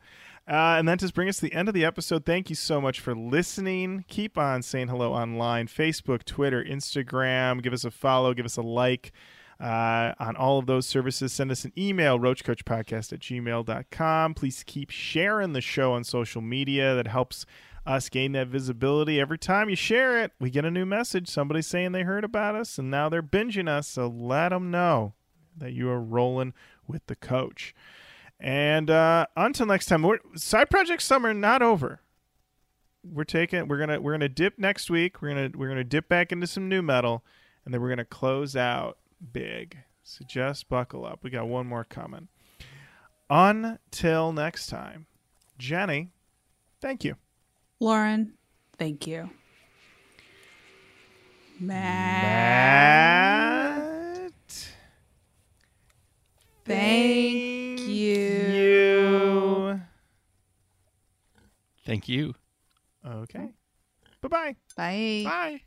Uh, and that just brings us to the end of the episode. Thank you so much for listening. Keep on saying hello online Facebook, Twitter, Instagram. Give us a follow, give us a like uh, on all of those services. Send us an email, roachkoachpodcast at gmail.com. Please keep sharing the show on social media. That helps us gain that visibility. Every time you share it, we get a new message. Somebody saying they heard about us and now they're binging us. So let them know that you are rolling with the coach. And uh, until next time, side project summer not over. We're taking we're gonna we're gonna dip next week. We're gonna we're gonna dip back into some nu metal, and then we're gonna close out big. So just buckle up. We got one more coming. Until next time, Jenny, thank you. Lauren, thank you. Matt, Matt, thank you. you. Thank you. Okay. Bye-bye. Bye. Bye.